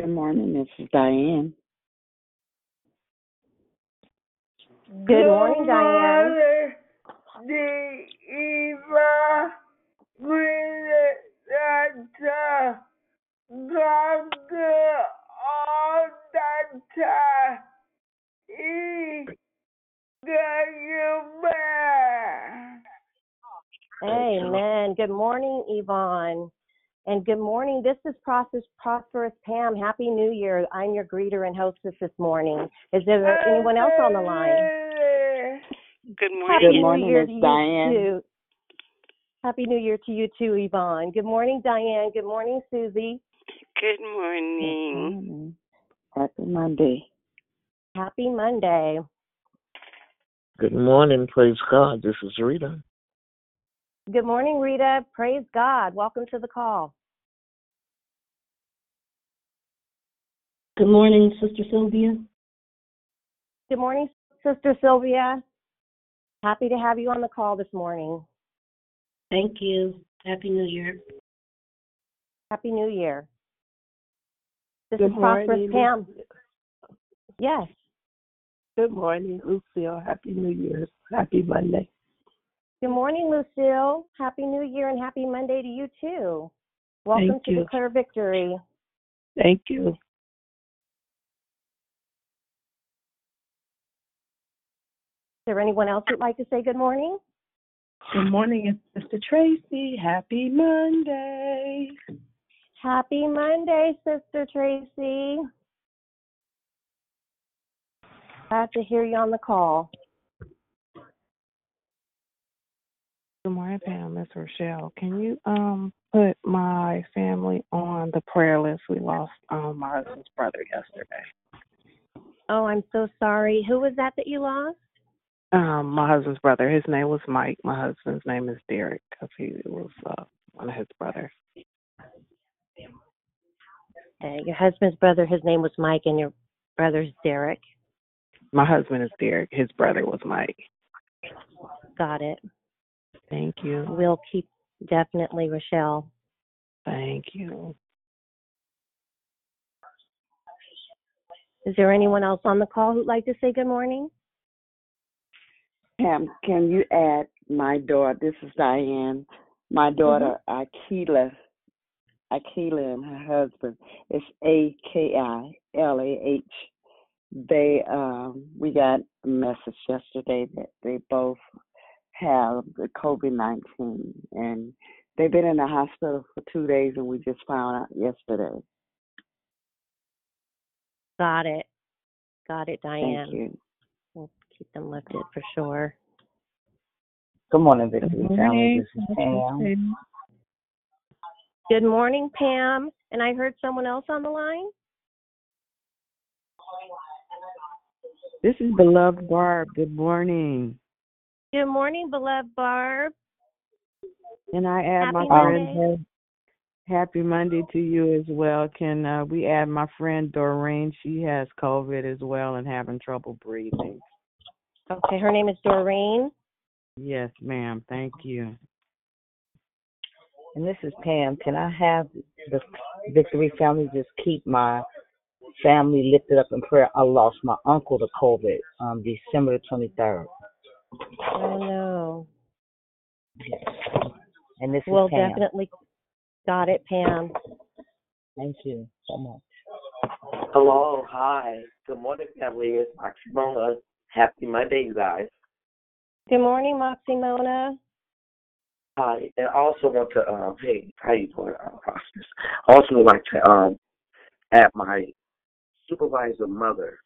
Good morning, this is Diane. Good morning, Diane. morning, Eva. With that, doctor all the time. He got you back. Amen. Good morning, Yvonne. And good morning. This is Prosperous, Prosperous Pam. Happy New Year. I'm your greeter and hostess this morning. Is there anyone else on the line? Good morning. Happy Good morning. New Year to you Diane. too. Happy New Year to you too, Yvonne. Good morning, Diane. Good morning, Susie. Good Good morning. morning. Happy Monday. Happy Monday. Good morning. Praise God. This is Rita. Good morning, Rita. Praise God. Welcome to the call. Good morning, Sister Sylvia. Good morning, Sister Sylvia. Happy to have you on the call this morning. Thank you. Happy New Year. Happy New Year. This Good is Prosperous morning, Pam. Yes. Good morning, Lucille. Happy New Year's. Happy Monday. Good morning, Lucille. Happy New Year and happy Monday to you too. Welcome Thank to you. Declare Victory. Thank you. Is there anyone else who'd like to say good morning? Good morning, it's Sister Tracy. Happy Monday. Happy Monday, Sister Tracy. Glad to hear you on the call. Good morning, Pam. Miss Rochelle. Can you um put my family on the prayer list? We lost um my husband's brother yesterday. Oh, I'm so sorry. Who was that that you lost? Um, my husband's brother. His name was Mike. My husband's name is Derek because he was uh, one of his brothers. Okay, your husband's brother, his name was Mike, and your brother's Derek. My husband is Derek. His brother was Mike. Got it. Thank you. We'll keep definitely Rochelle. Thank you. Is there anyone else on the call who'd like to say good morning? Pam, can you add my daughter? This is Diane. My daughter, Akilah. Akilah and her husband. It's A K I L A H. They um we got a message yesterday that they both have the COVID nineteen and they've been in the hospital for two days and we just found out yesterday. Got it. Got it, Diane. Thank you. We'll keep them lifted for sure. Good morning, Victory Family. This is Pam. Good morning, Pam. And I heard someone else on the line. This is beloved Barb. Good morning. Good morning, beloved Barb. And I add Happy my Monday. friend Happy Monday to you as well. Can uh, we add my friend Doreen? She has COVID as well and having trouble breathing. Okay, her name is Doreen. Yes, ma'am. Thank you. And this is Pam. Can I have the Victory Family just keep my family lifted up in prayer? I lost my uncle to COVID um December the 23rd. Oh no. And this We'll is Pam. definitely got it, Pam. Thank you so much. Hello, hi. Good morning, family. It's Moxie Mona. Happy Monday, you guys. Good morning, Moxie Mona. Hi, and I also want to, um, hey, how you doing, uh, Prosperous? I also would like to um, add my supervisor mother,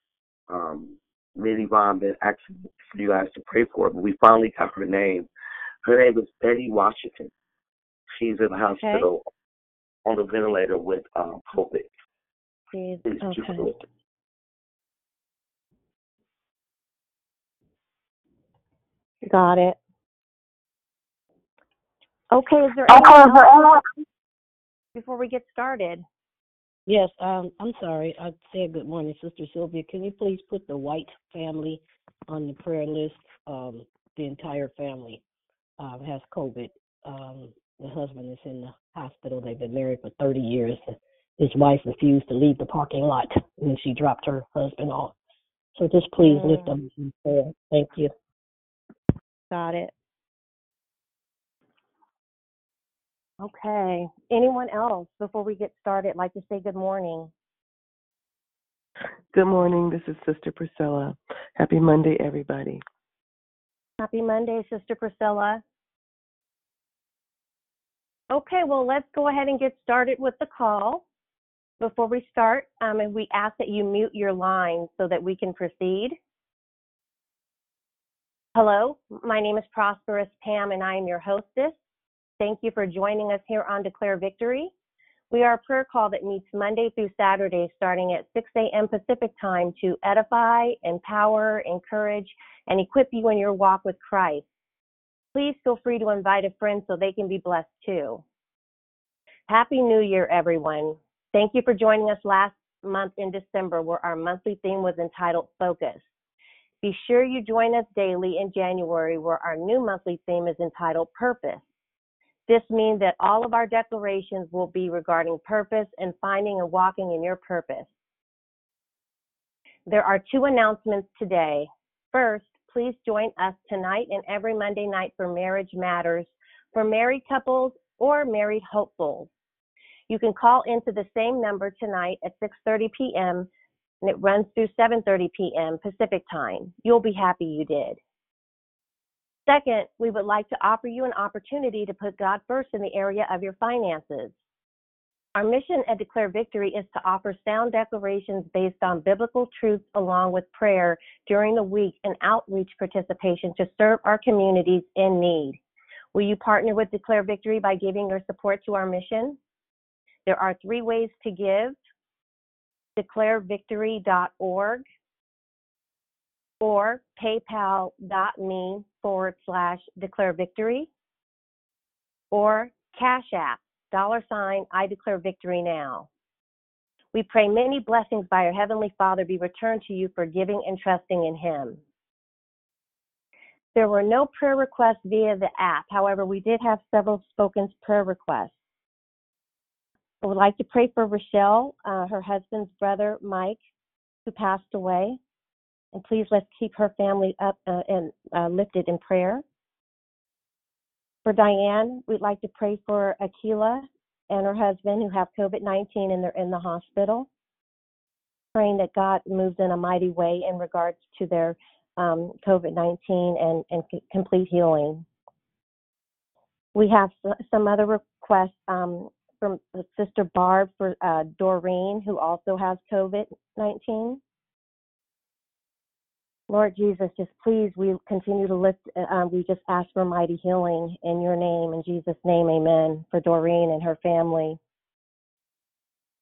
um, Minnie Vaughn, been asking for you guys to pray for her, but we finally got her name. Her name is Betty Washington. She's in the hospital on the ventilator with um, COVID. Please. Please keep her Okay. Got it. Okay, is there anyone else before we get started? Yes, um, I'm sorry. I said good morning, Sister Sylvia. Can you please put the White family on the prayer list? Um, the entire family uh, has COVID. Um, the husband is in the hospital. They've been married for 30 years. his wife refused to leave the parking lot, then she dropped her husband off. So just please Mm. lift them in prayer. Thank you. Got it. Okay. Anyone else before we get started like to say good morning? Good morning. This is Sister Priscilla. Happy Monday, everybody. Happy Monday, Sister Priscilla. Okay, well, let's go ahead and get started with the call. Before we start, um, and we ask that you mute your line so that we can proceed. Hello, my name is Prosperous Pam, and I am your hostess. Thank you for joining us here on Declare Victory. We are a prayer call that meets Monday through Saturday starting at 6 a.m. Pacific time to edify, empower, encourage, and equip you in your walk with Christ. Please feel free to invite a friend so they can be blessed too. Happy New Year, everyone. Thank you for joining us last month in December where our monthly theme was entitled Focus. Be sure you join us daily in January where our new monthly theme is entitled Purpose. This means that all of our declarations will be regarding purpose and finding and walking in your purpose. There are two announcements today. First, please join us tonight and every Monday night for Marriage Matters for married couples or married hopefuls. You can call into the same number tonight at 6:30 p.m. and it runs through 7:30 p.m. Pacific time. You'll be happy you did. Second, we would like to offer you an opportunity to put God first in the area of your finances. Our mission at Declare Victory is to offer sound declarations based on biblical truths along with prayer during the week and outreach participation to serve our communities in need. Will you partner with Declare Victory by giving your support to our mission? There are three ways to give declarevictory.org or paypal.me forward slash declare victory or Cash App, dollar sign, I declare victory now. We pray many blessings by our Heavenly Father be returned to you for giving and trusting in Him. There were no prayer requests via the app. However, we did have several spoken prayer requests. I would like to pray for Rochelle, uh, her husband's brother, Mike, who passed away. And please let's keep her family up uh, and uh, lifted in prayer. For Diane, we'd like to pray for Akilah and her husband who have COVID 19 and they're in the hospital. Praying that God moves in a mighty way in regards to their um, COVID 19 and, and c- complete healing. We have some other requests um, from Sister Barb for uh, Doreen, who also has COVID 19. Lord Jesus, just please, we continue to lift, um, we just ask for mighty healing in your name. In Jesus' name, amen. For Doreen and her family.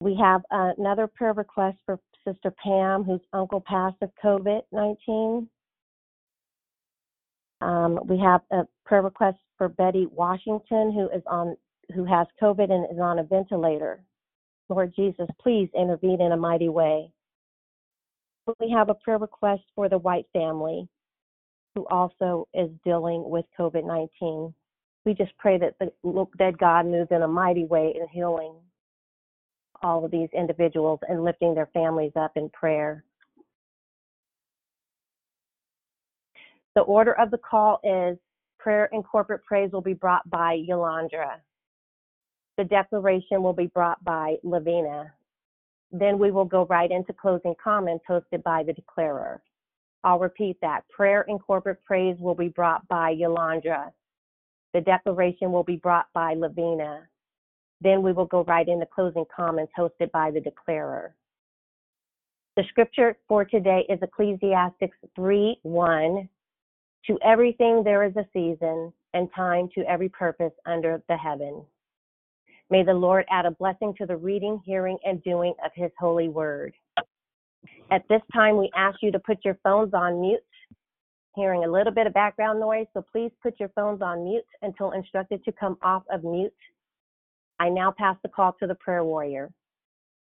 We have uh, another prayer request for Sister Pam, whose uncle passed of COVID 19. Um, we have a prayer request for Betty Washington, who is on, who has COVID and is on a ventilator. Lord Jesus, please intervene in a mighty way. We have a prayer request for the White family, who also is dealing with COVID 19. We just pray that the God moves in a mighty way in healing all of these individuals and lifting their families up in prayer. The order of the call is prayer and corporate praise will be brought by Yolandra. The declaration will be brought by Lavina. Then we will go right into closing comments hosted by the declarer. I'll repeat that. Prayer and corporate praise will be brought by Yolandra. The declaration will be brought by Lavina. Then we will go right into closing comments hosted by the declarer. The scripture for today is Ecclesiastes 3 1. To everything there is a season and time to every purpose under the heaven. May the Lord add a blessing to the reading, hearing, and doing of his holy word. At this time, we ask you to put your phones on mute. Hearing a little bit of background noise, so please put your phones on mute until instructed to come off of mute. I now pass the call to the prayer warrior.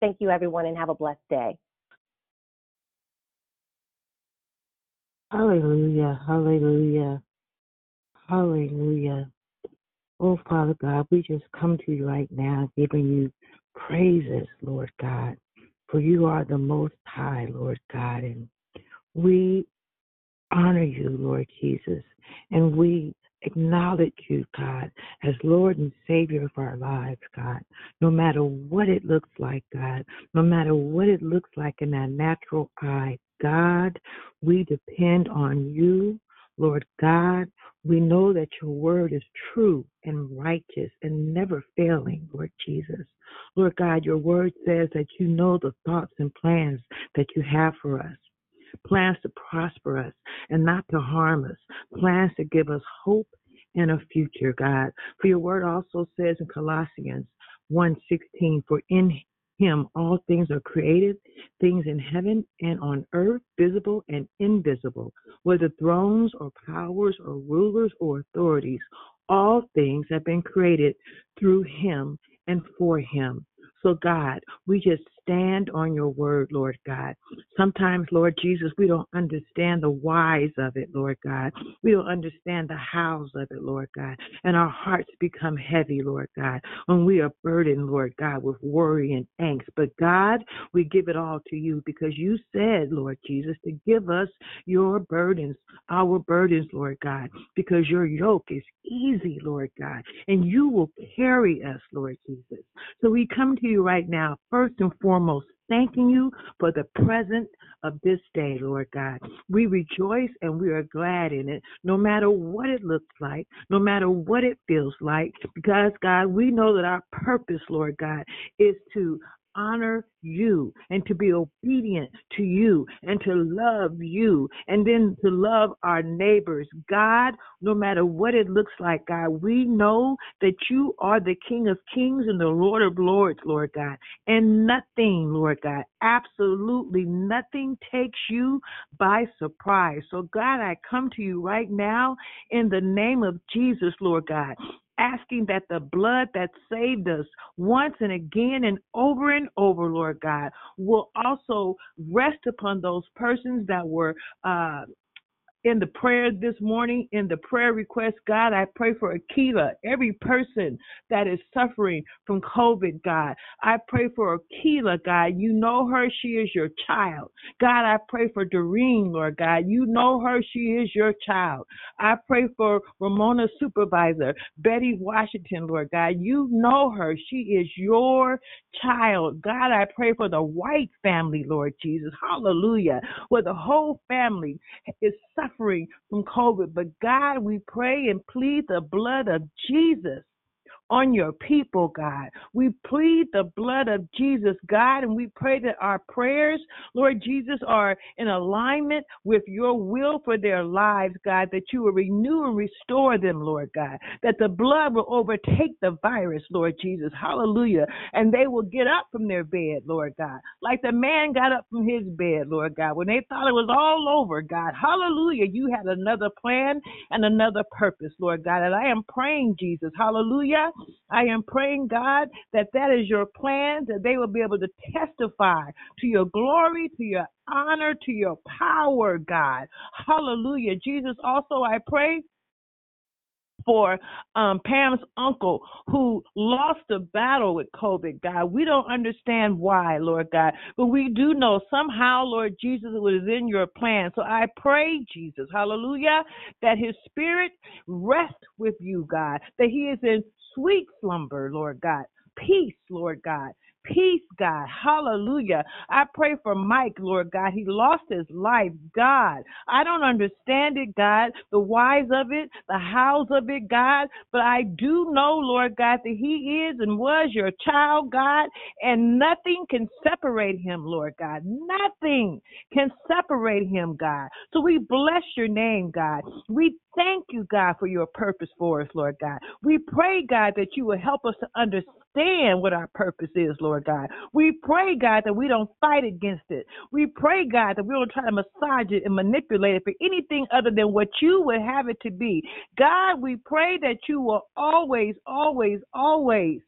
Thank you, everyone, and have a blessed day. Hallelujah. Hallelujah. Hallelujah. Oh, Father God, we just come to you right now, giving you praises, Lord God, for you are the most high, Lord God, and we honor you, Lord Jesus, and we acknowledge you, God, as Lord and Savior of our lives, God. No matter what it looks like, God, no matter what it looks like in our natural eye, God, we depend on you, Lord God. We know that your word is true and righteous and never failing, Lord Jesus. Lord God, your word says that you know the thoughts and plans that you have for us plans to prosper us and not to harm us, plans to give us hope and a future, God. For your word also says in Colossians 1:16, for in him all things are created, things in heaven and on earth, visible and invisible, whether thrones or powers or rulers or authorities. All things have been created through him and for him. So, God, we just stand on your word, Lord God. Sometimes, Lord Jesus, we don't understand the whys of it, Lord God. We don't understand the hows of it, Lord God. And our hearts become heavy, Lord God, when we are burdened, Lord God, with worry and angst. But, God, we give it all to you because you said, Lord Jesus, to give us your burdens, our burdens, Lord God, because your yoke is easy, Lord God, and you will carry us, Lord Jesus. So we come to you right now, first and foremost, thanking you for the present of this day, Lord God. We rejoice and we are glad in it, no matter what it looks like, no matter what it feels like, because, God, we know that our purpose, Lord God, is to honor you and to be obedient to you and to love you and then to love our neighbors. God, no matter what it looks like, God, we know that you are the King of Kings and the Lord of Lords, Lord God. And nothing, Lord God, absolutely nothing takes you by surprise. So, God, I come to you right now in the name of Jesus, Lord God asking that the blood that saved us once and again and over and over, Lord God, will also rest upon those persons that were uh, in the prayer this morning, in the prayer request, God, I pray for Akilah, every person that is suffering from COVID, God. I pray for Akilah, God. You know her, she is your child. God, I pray for Doreen, Lord God. You know her, she is your child. I pray for Ramona's supervisor, Betty Washington, Lord God. You know her, she is your child. God, I pray for the White family, Lord Jesus. Hallelujah. Where the whole family is suffering suffering from COVID. But God, we pray and plead the blood of Jesus on your people, God. We plead the blood of Jesus, God, and we pray that our prayers, Lord Jesus, are in alignment with your will for their lives, God, that you will renew and restore them, Lord God, that the blood will overtake the virus, Lord Jesus. Hallelujah. And they will get up from their bed, Lord God, like the man got up from his bed, Lord God, when they thought it was all over, God. Hallelujah. You had another plan and another purpose, Lord God. And I am praying, Jesus. Hallelujah I am praying, God, that that is your plan, that they will be able to testify to your glory, to your honor, to your power, God. Hallelujah. Jesus, also I pray for um, Pam's uncle who lost the battle with COVID, God. We don't understand why, Lord God, but we do know somehow, Lord Jesus, it was in your plan. So I pray, Jesus, hallelujah, that his spirit rest with you, God, that he is in sweet slumber, Lord God. Peace, Lord God. Peace, God. Hallelujah. I pray for Mike, Lord God. He lost his life, God. I don't understand it, God, the whys of it, the hows of it, God, but I do know, Lord God, that he is and was your child, God, and nothing can separate him, Lord God. Nothing can separate him, God. So we bless your name, God. We thank you, God, for your purpose for us, Lord God. We pray, God, that you will help us to understand what our purpose is, Lord God. We pray, God, that we don't fight against it. We pray, God, that we don't try to massage it and manipulate it for anything other than what you would have it to be. God, we pray that you will always, always, always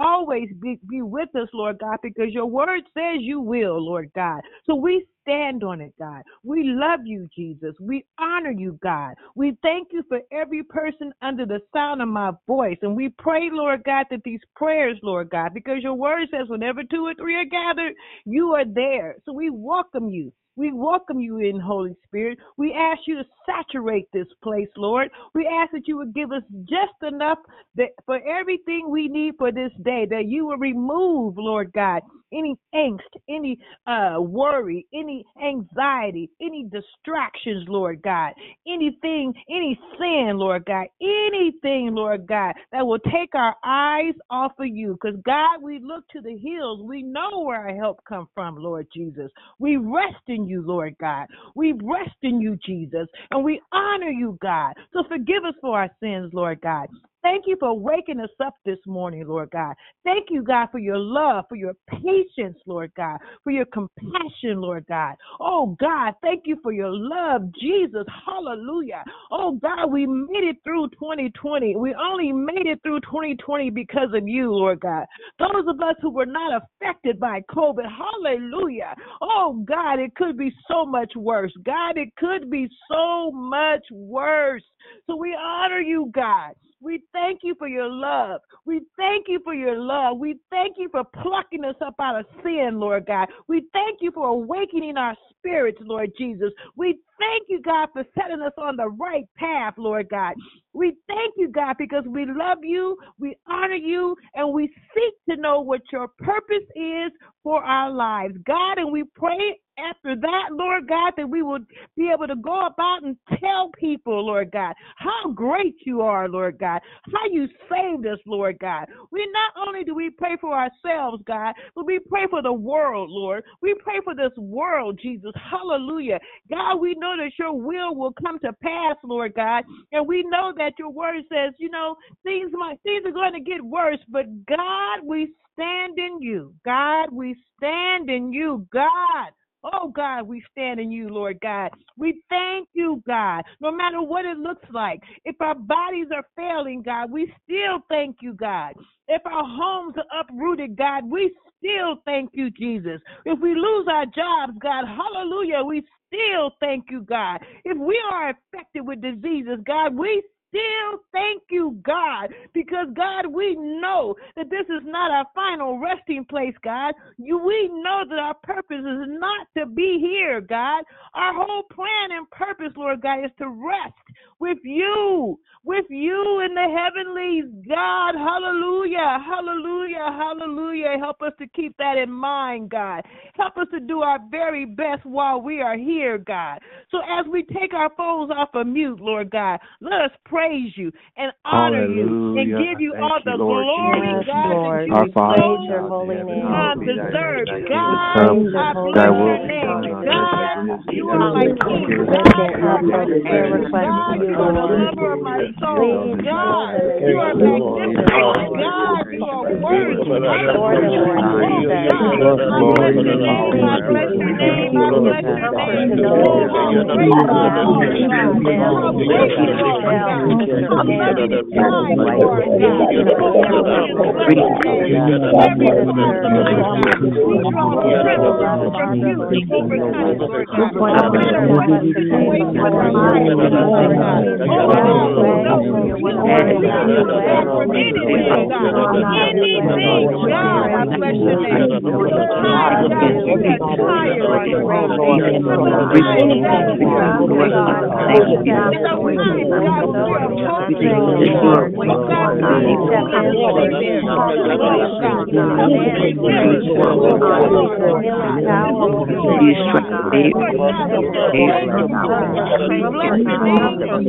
always be, be with us, Lord God, because your word says you will, Lord God. So we stand on it, God. We love you, Jesus. We honor you, God. We thank you for every person under the sound of my voice. And we pray, Lord God, that these prayers, Lord God, because your word says whenever two or three are gathered, you are there. So we welcome you. We welcome you in, Holy Spirit. We ask you to saturate this place, Lord. We ask that you would give us just enough that for everything we need for this day, that you will remove, Lord God, any angst, any uh, worry, any anxiety, any distractions, Lord God, anything, any sin, Lord God, anything, Lord God, that will take our eyes off of you. Because, God, we look to the hills. We know where our help comes from, Lord Jesus. We rest in you, Lord God. We rest in you, Jesus, and we honor you, God. So forgive us for our sins, Lord God. Thank you for waking us up this morning, Lord God. Thank you, God, for your love, for your patience, Lord God, for your compassion, Lord God. Oh, God, thank you for your love, Jesus. Hallelujah. Oh, God, we made it through 2020. We only made it through 2020 because of you, Lord God. Those of us who were not affected by COVID, hallelujah. Oh, God, it could be so much worse. God, it could be so much worse. So we honor you, God. We thank you for your love. We thank you for your love. We thank you for plucking us up out of sin, Lord God. We thank you for awakening our spirits, Lord Jesus. We thank you, God, for setting us on the right path, Lord God. We thank you, God, because we love you, we honor you, and we seek to know what your purpose is for our lives, God. And we pray after that, Lord God, that we will be able to go about and tell people, Lord God, how great you are, Lord God, how you saved us, Lord God. We not only do we pray for ourselves, God, but we pray for the world, Lord. We pray for this world, Jesus. Hallelujah. God, we know that your will will come to pass, Lord God, and we know that your word says, you know, things might things are going to get worse, but God, we stand in you. God, we stand in you. God, Oh God, we stand in you, Lord God. We thank you, God, no matter what it looks like. If our bodies are failing, God, we still thank you, God. If our homes are uprooted, God, we still thank you, Jesus. If we lose our jobs, God, hallelujah, we still thank you, God. If we are affected with diseases, God, we still thank you, God, because God, we know that this is not our final resting place, God. You, we know that our purpose is not to be here, God. Our whole plan and purpose, Lord God, is to rest with you, with you in the heavenlies, God. Hallelujah, hallelujah, hallelujah. Help us to keep that in mind, God. Help us to do our very best while we are here, God. So as we take our phones off of mute, Lord God, let us praise you and honor you and give you Thank all you, the Lord glory, Jesus. God, Lord. that you Our Father, Praise so your holy art name. heaven, hallowed be thy name. deserve. God, come. Praise I bless your name. done name. on earth as Hallelujah. it God, you are my King. Give us this God, day listen you our are my those daily prayer bread, and Savior. forgive requests us to God, you, are the lover of my as we forgive soul. those Please who hold God, them trespass in you are against us. loving And lead arms, us magnificent. not oh into Lord. God, you are but deliver us worthy. from evil. Restore them, For Lord Hallelujah. thine Oh is the Jesus. God, I bless your name. I bless your name. I bless your name. Amen. Know Oh, their how Amen. homes, great their you Lord their God. families, How Lord you God. God. Oh. Oh For your anything, God. Have your way, Anything, God. I bless your name. Please God, we got what you tired, are Lord God. at. Sometimes, God, we are big for weak, God. Lord God. us out of it. Sometimes, God, we Know we're not hopeless, strong, God. Lord. God, we Please will step not in, stay Lord. there. Oh Hallelujah. God, help us Stand in remember place who you with are, your Lord healing God, and power, whose Lord you are, Jesus. Lord God. We And just for thank you, God. to God.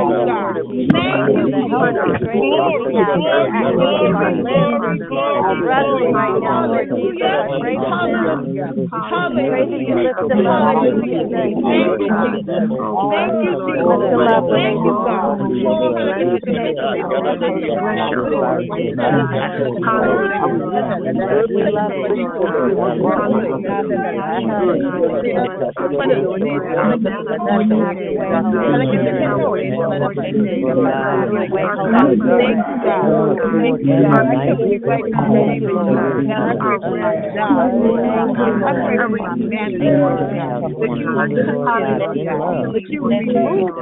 Holy Spirit. Preparing us. You are God. I bless your name. Thank you for the. Thank you for lifting us up, Lord. Thank you, God. Thank you, Glory, glory, glory, right now, Lord Jesus. Hallelujah. Hallelujah. Thank you, Jesus. Thank you, Jesus. Thank you, God. Oh, We love That you would remove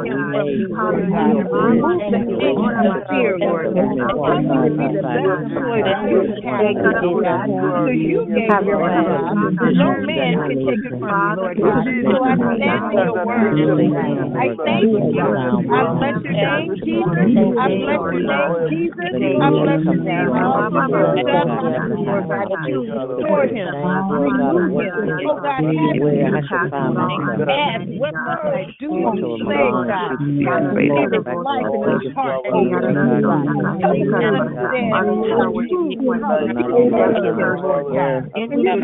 remove the hate and the fear, Lord God. Help me to be the best employee that you have, Lord God. So you gave me a job. No man can take it from me, Lord God. So I stand in your word, Lord God. I thank you. I bless your name, Jesus. I bless your name, Jesus. I bless your name, also, Lord God. Lord God, that you restore him. Remove him. Oh God, ask what must do you say, God? God, give his life and his heart and his God. Help him to understand how to Lord God. And let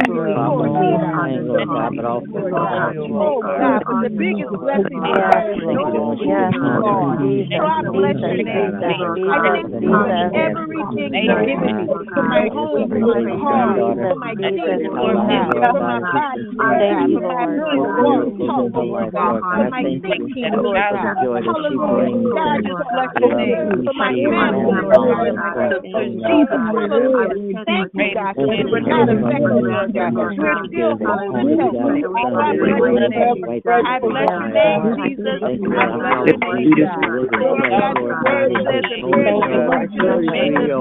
Oh God, the biggest blessing is knowing who you are. So I bless your name. I thank you for everything you've given me, for my home, for my car, for my kids, Lord God, for my body, Lord God, for my ability to walk, talk, Lord God, for my thinking, Lord God. Hallelujah. God, just bless your name. For my family, Lord God, and my sisters, Jesus, hallelujah. Thank you, God, because we were not affected, Lord God. We're still holding health. Oh, I bless your name. I bless your name, Jesus. I bless your name, God. Lord God, your word says that we're the righteous of Jesus.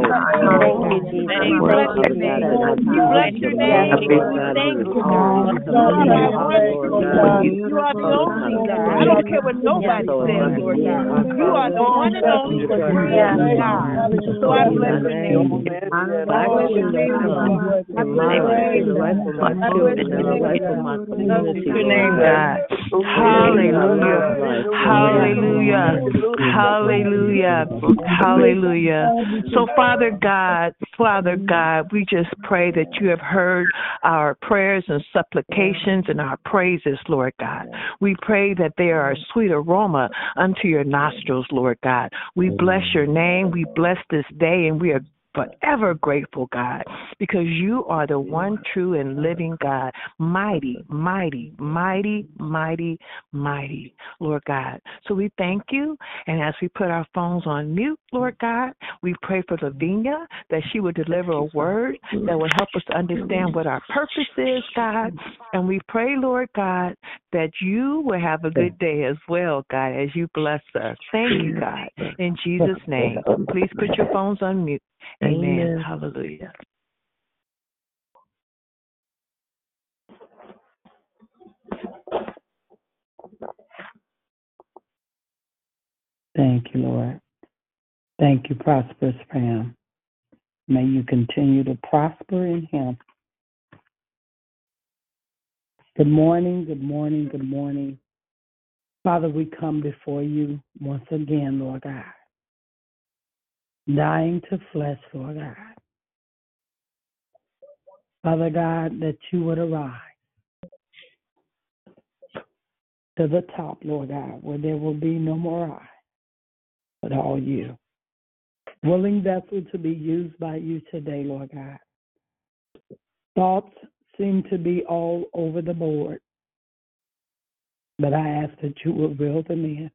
We bless your name. We bless your name. Thank you, God. God, I worship you. You are the only God. I don't care what nobody says, Lord God. You are the one and only God. So I bless your name. I bless your name, I bless. Your name, God. Hallelujah. Hallelujah. Hallelujah. Hallelujah. So, Father God, Father God, we just pray that you have heard our prayers and supplications and our praises, Lord God. We pray that they are a sweet aroma unto your nostrils, Lord God. We bless your name. We bless this day, and we are forever grateful, God, because you are the one true and living God, mighty, mighty, mighty, mighty, mighty, Lord God. So we thank you, and as we put our phones on mute, Lord God, we pray for Lavinia that she would deliver a word that will help us to understand what our purpose is, God. And we pray, Lord God, that you will have a good day as well, God, as you bless us. Thank you, God. In Jesus' name. Please put your phones on mute. Amen. Amen. Hallelujah. Thank you, Lord. Thank you, prosperous Pam. May you continue to prosper in Him. Good morning, good morning, good morning. Father, we come before you once again, Lord God, dying to flesh, Lord God. Father God, that you would arise to the top, Lord God, where there will be no more I, but all you. Willing vessel to be used by you today, Lord God. Thoughts seem to be all over the board, but I ask that you will reel them in.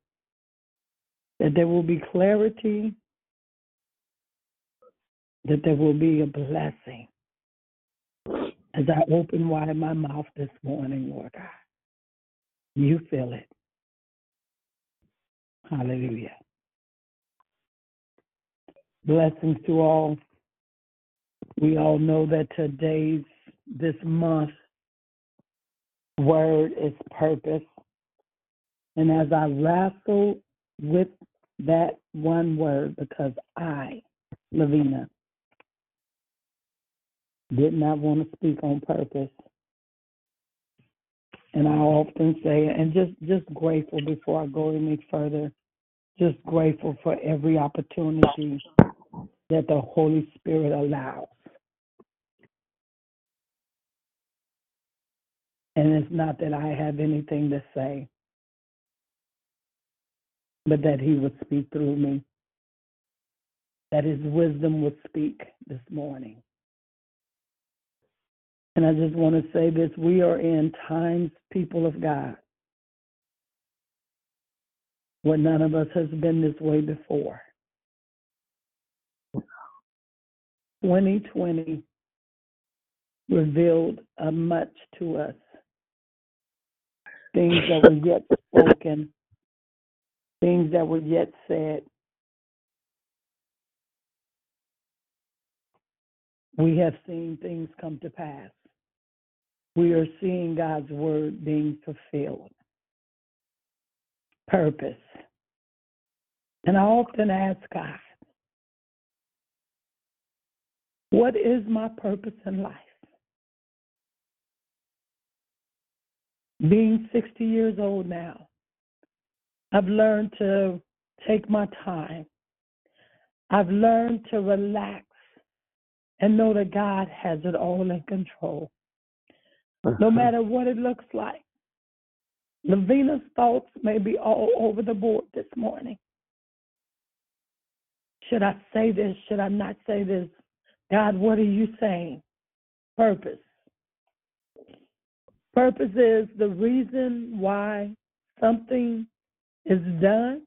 that there will be clarity, that there will be a blessing as I open wide my mouth this morning, Lord God. You feel it. Hallelujah. Blessings to all. We all know that today's, this month, word is purpose. And as I wrestle with that one word, because I, Lavina, did not want to speak on purpose. And I often say, and just just grateful before I go any further, just grateful for every opportunity that the Holy Spirit allows. And it's not that I have anything to say, but that He would speak through me, that His wisdom would speak this morning. And I just want to say this we are in times, people of God, where none of us has been this way before. 2020 revealed uh, much to us. Things that were yet spoken, things that were yet said. We have seen things come to pass we are seeing God's word being fulfilled. Purpose. And I often ask God, what is my purpose in life? Being 60 years old now, I've learned to take my time. I've learned to relax and know that God has it all in control no matter what it looks like. Lavina's thoughts may be all over the board this morning. Should I say this? Should I not say this? God, what are you saying? Purpose. Purpose is the reason why something is done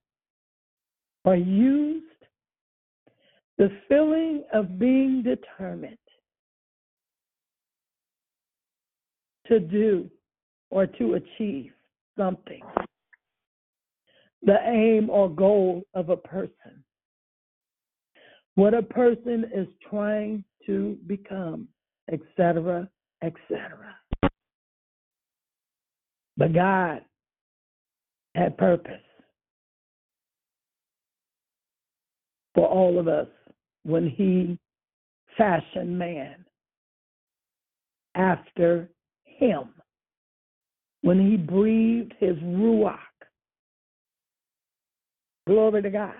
or used, the feeling of being determined to do or to achieve something, the aim or goal of a person, what a person is trying to become, etc., etc. But God had purpose for all of us when He fashioned man after him when he breathed his ruach. Glory to God.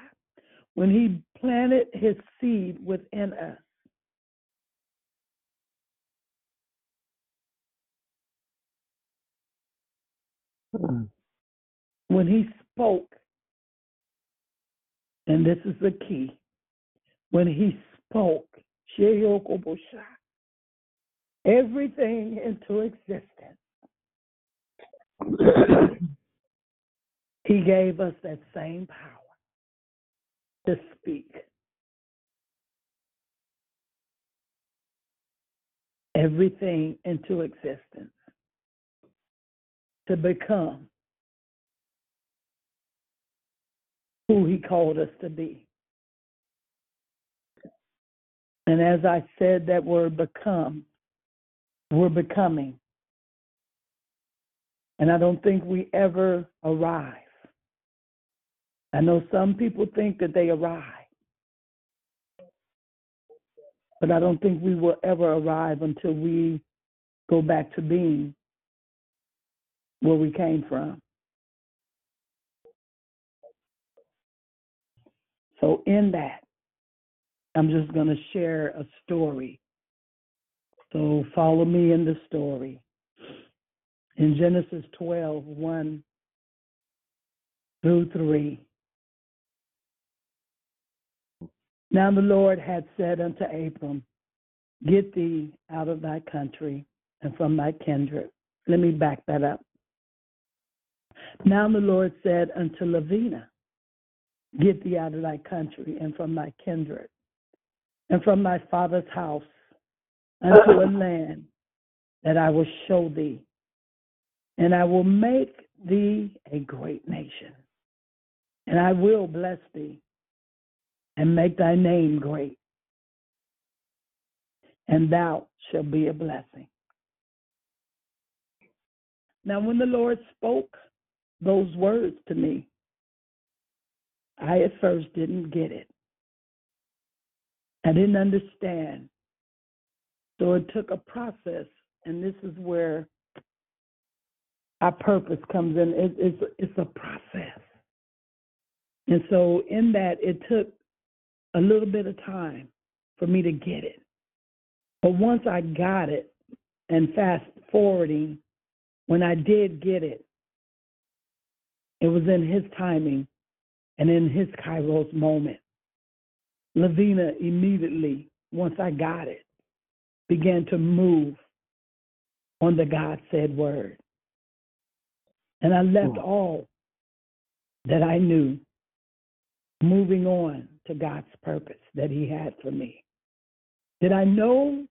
When he planted his seed within us. When he spoke, and this is the key, when he spoke, everything into existence. he gave us that same power to speak. Everything into existence to become who he called us to be. And as I said that word become, we're becoming. And I don't think we ever arrive. I know some people think that they arrive. But I don't think we will ever arrive until we go back to being where we came from. So, in that, I'm just going to share a story so follow me in the story. In Genesis 12, 1 through 3. Now the Lord had said unto Abram, Get thee out of thy country and from thy kindred. Let me back that up. Now the Lord said unto Lavina, Get thee out of thy country and from thy kindred and from thy father's house unto a land that I will show thee, and I will make thee a great nation, and I will bless thee and make thy name great, and thou shalt be a blessing. Now, when the Lord spoke those words to me, I at first didn't get it. I didn't understand. So it took a process, and this is where our purpose comes in. It, it's, it's a process. And so, in that, it took a little bit of time for me to get it. But once I got it, and fast forwarding, when I did get it, it was in His timing and in His Kairos moment. Lavina immediately, once I got it, began to move on the God said word. And I left hmm. all that I knew, moving on to God's purpose that He had for me. Did I know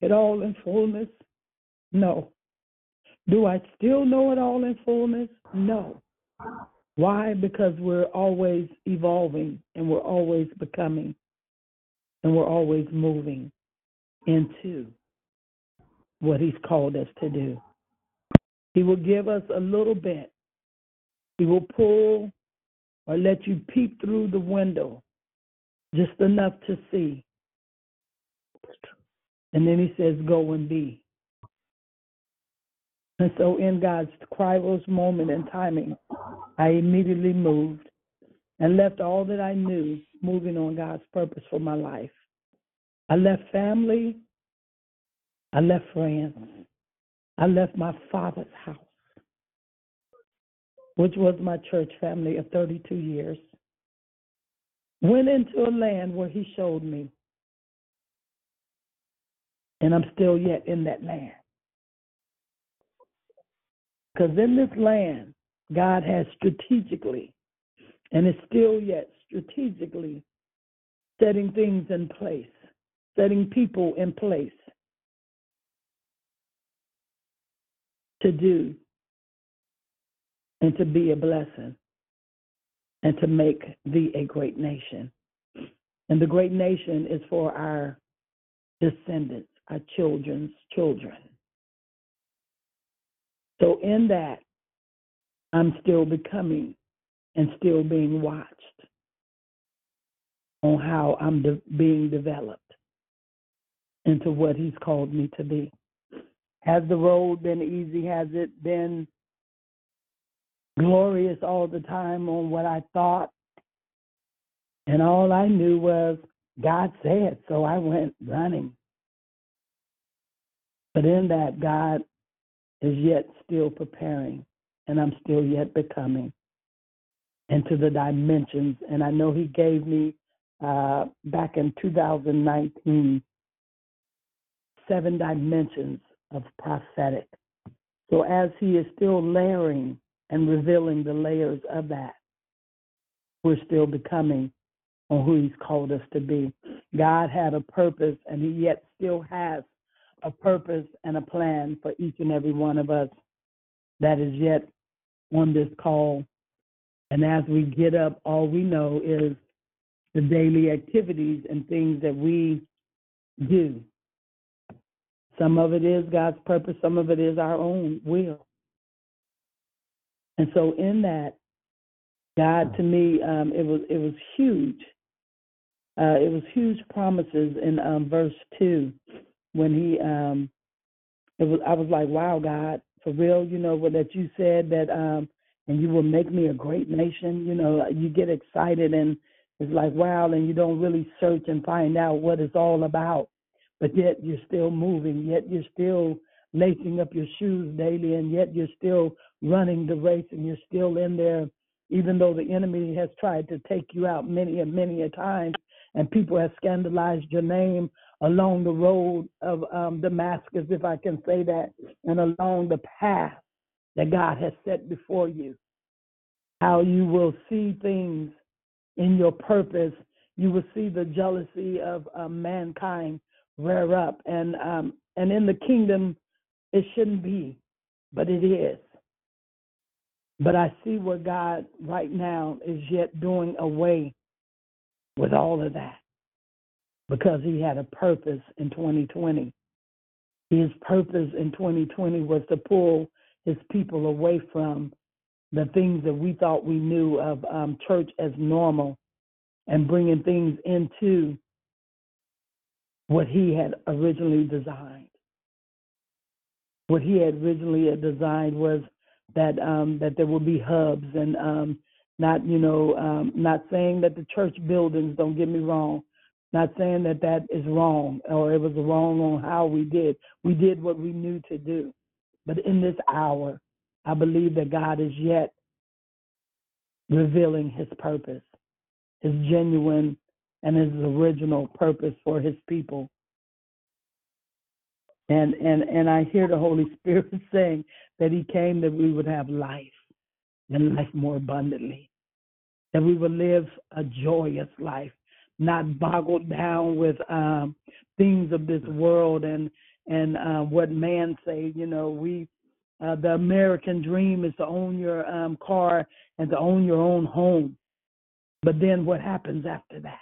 it all in fullness? No. Do I still know it all in fullness? No. Why? Because we're always evolving and we're always becoming and we're always moving into what He's called us to do. He will give us a little bit. He will pull or let you peep through the window just enough to see. And then He says, Go and be. And so, in God's Kairos moment and timing, I immediately moved and left all that I knew, moving on God's purpose for my life. I left family, I left friends, I left my father's house, which was my church family of 32 years. Went into a land where he showed me, and I'm still yet in that land. Because in this land, God has strategically, and is still yet strategically setting things in place, setting people in place to do and to be a blessing and to make thee a great nation. And the great nation is for our descendants, our children's children. So, in that, I'm still becoming and still being watched on how I'm de- being developed into what He's called me to be. Has the road been easy? Has it been glorious all the time on what I thought? And all I knew was God said, so I went running. But in that, God is yet still preparing, and I'm still yet becoming into the dimensions. And I know He gave me uh, back in 2019 seven dimensions of prophetic. So as He is still layering and revealing the layers of that, we're still becoming on who He's called us to be. God had a purpose, and He yet still has a purpose and a plan for each and every one of us that is yet on this call. And as we get up, all we know is the daily activities and things that we do. Some of it is God's purpose, some of it is our own will. And so in that, God to me, um, it was it was huge. Uh, it was huge promises in um, verse two when he um it was I was like, Wow, God, for real, you know, what that you said that um and you will make me a great nation, you know, you get excited and it's like wow and you don't really search and find out what it's all about. But yet you're still moving, yet you're still lacing up your shoes daily and yet you're still running the race and you're still in there even though the enemy has tried to take you out many and many a time, and people have scandalized your name along the road of um, Damascus, if I can say that, and along the path that God has set before you. How you will see things in your purpose, you will see the jealousy of uh, mankind rear up. And um, and in the kingdom, it shouldn't be, but it is. But I see what God right now is yet doing away with all of that because He had a purpose in 2020. His purpose in 2020 was to pull His people away from the things that we thought we knew of um, church as normal and bringing things into what He had originally designed. What He had originally designed was that um, that there would be hubs and um, not you know um, not saying that the church buildings don't get me wrong not saying that that is wrong or it was wrong on how we did we did what we knew to do but in this hour i believe that god is yet revealing his purpose his genuine and his original purpose for his people and and and i hear the holy spirit saying that he came that we would have life and life more abundantly that we would live a joyous life, not boggled down with um, things of this world and and uh, what man say. You know, we uh, the American dream is to own your um, car and to own your own home. But then what happens after that?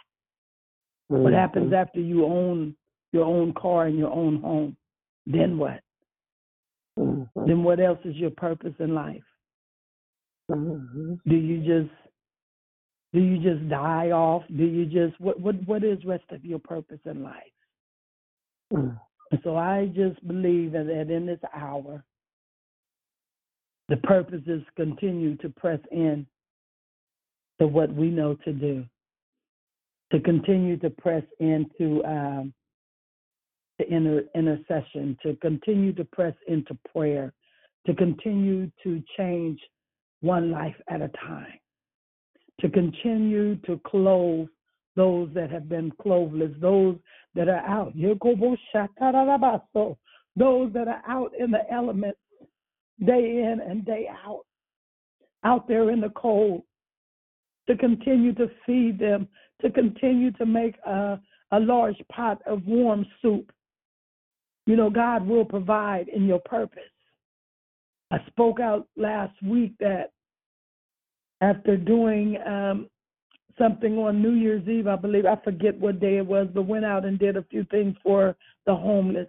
Mm-hmm. What happens after you own your own car and your own home? Then what? Mm-hmm. Then what else is your purpose in life? Mm-hmm. Do you just do you just die off? Do you just what what what is rest of your purpose in life? Mm. And so I just believe that, that in this hour, the purposes continue to press in to what we know to do, to continue to press into um, intercession, to continue to press into prayer, to continue to change one life at a time to continue to clothe those that have been cloveless, those that are out. Those that are out in the elements day in and day out, out there in the cold, to continue to feed them, to continue to make a, a large pot of warm soup. You know, God will provide in your purpose. I spoke out last week that after doing um, something on New Year's Eve, I believe, I forget what day it was, but went out and did a few things for the homeless.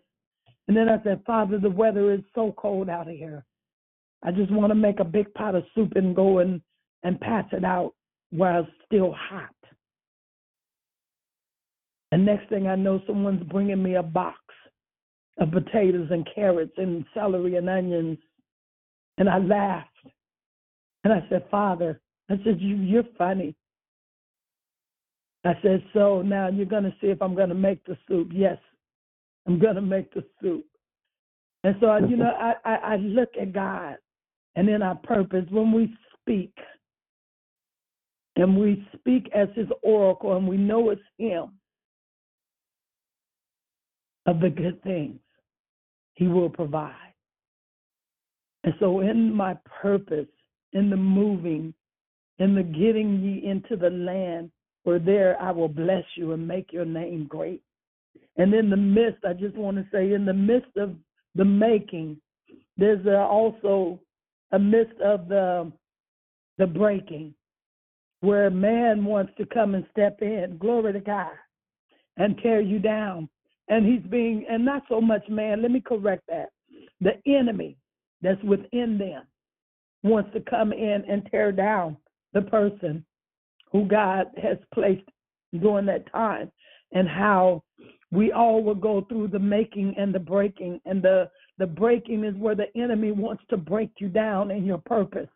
And then I said, Father, the weather is so cold out here. I just want to make a big pot of soup and go and, and pass it out while it's still hot. And next thing I know, someone's bringing me a box of potatoes and carrots and celery and onions. And I laughed. And I said, Father, I said, you, you're funny. I said, so now you're going to see if I'm going to make the soup. Yes, I'm going to make the soup. And so, you know, I, I, I look at God and in our purpose when we speak and we speak as his oracle and we know it's him of the good things he will provide. And so in my purpose, in the moving, in the getting ye into the land, where there I will bless you and make your name great. And in the midst, I just want to say, in the midst of the making, there's also a midst of the the breaking, where man wants to come and step in. Glory to God, and tear you down. And he's being, and not so much man. Let me correct that. The enemy that's within them wants to come in and tear down the person who God has placed during that time and how we all will go through the making and the breaking and the the breaking is where the enemy wants to break you down in your purpose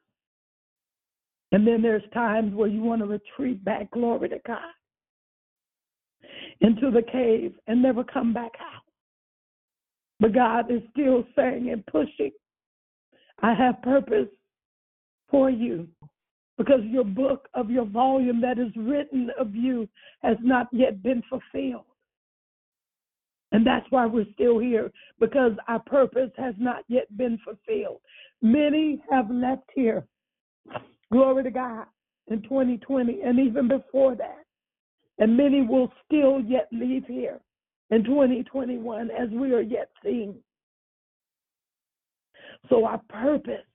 and then there's times where you want to retreat back glory to god into the cave and never come back out but god is still saying and pushing i have purpose for you because your book of your volume that is written of you has not yet been fulfilled. And that's why we're still here because our purpose has not yet been fulfilled. Many have left here. Glory to God. in 2020 and even before that. And many will still yet leave here in 2021 as we are yet seeing. So our purpose,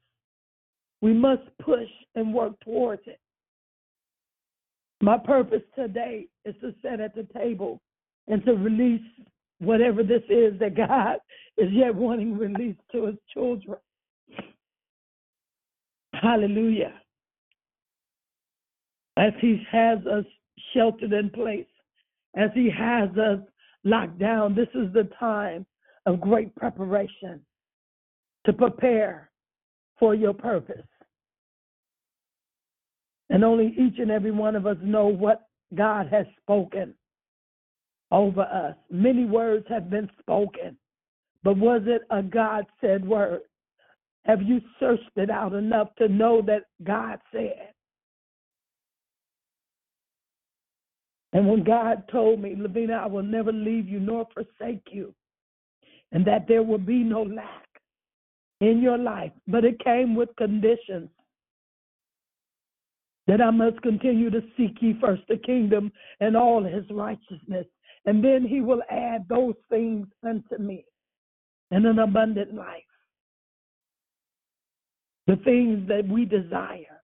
we must push and work towards it. My purpose today is to sit at the table and to release whatever this is that God is yet wanting released to his children. Hallelujah. As he has us sheltered in place, as he has us locked down, this is the time of great preparation to prepare for your purpose. And only each and every one of us know what God has spoken over us. Many words have been spoken, but was it a God said word? Have you searched it out enough to know that God said? And when God told me, Lavina, I will never leave you nor forsake you, and that there will be no lack in your life, but it came with conditions that I must continue to seek ye first the kingdom and all his righteousness, and then he will add those things unto me in an abundant life. The things that we desire.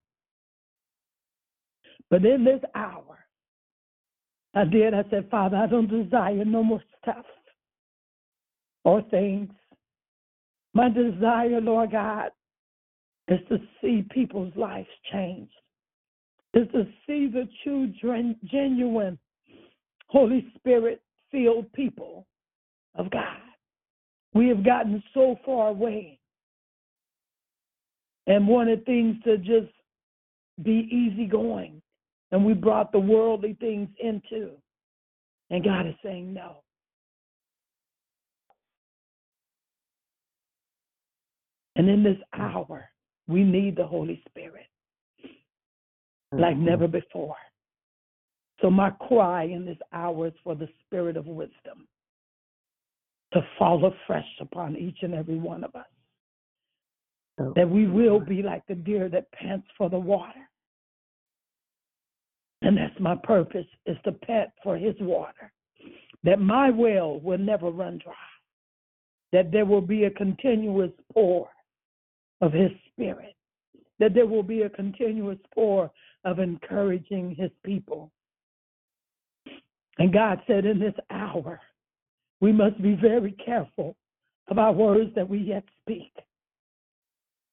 But in this hour, I did. I said, Father, I don't desire no more stuff or things. My desire, Lord God, is to see people's lives changed, is to see the true, genuine Holy Spirit filled people of God. We have gotten so far away and wanted things to just be easy going and we brought the worldly things into. And God is saying no. And in this hour, we need the Holy Spirit like mm-hmm. never before. So, my cry in this hour is for the spirit of wisdom to fall afresh upon each and every one of us. Oh, that we will be like the deer that pants for the water and that's my purpose is to pant for his water. That my well will never run dry. That there will be a continuous pour of his spirit. That there will be a continuous pour of encouraging his people. And God said in this hour, we must be very careful of our words that we yet speak.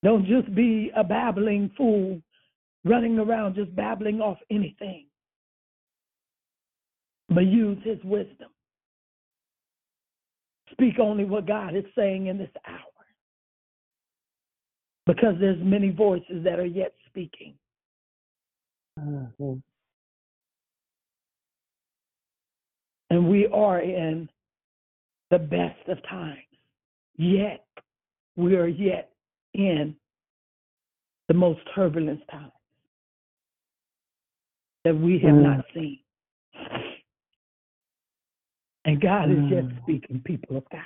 Don't just be a babbling fool running around just babbling off anything, but use his wisdom. Speak only what God is saying in this hour. Because there's many voices that are yet speaking. Mm-hmm. And we are in the best of times. Yet, we are yet in the most turbulent times that we have mm. not seen. And God mm. is just mm. speaking, people of God.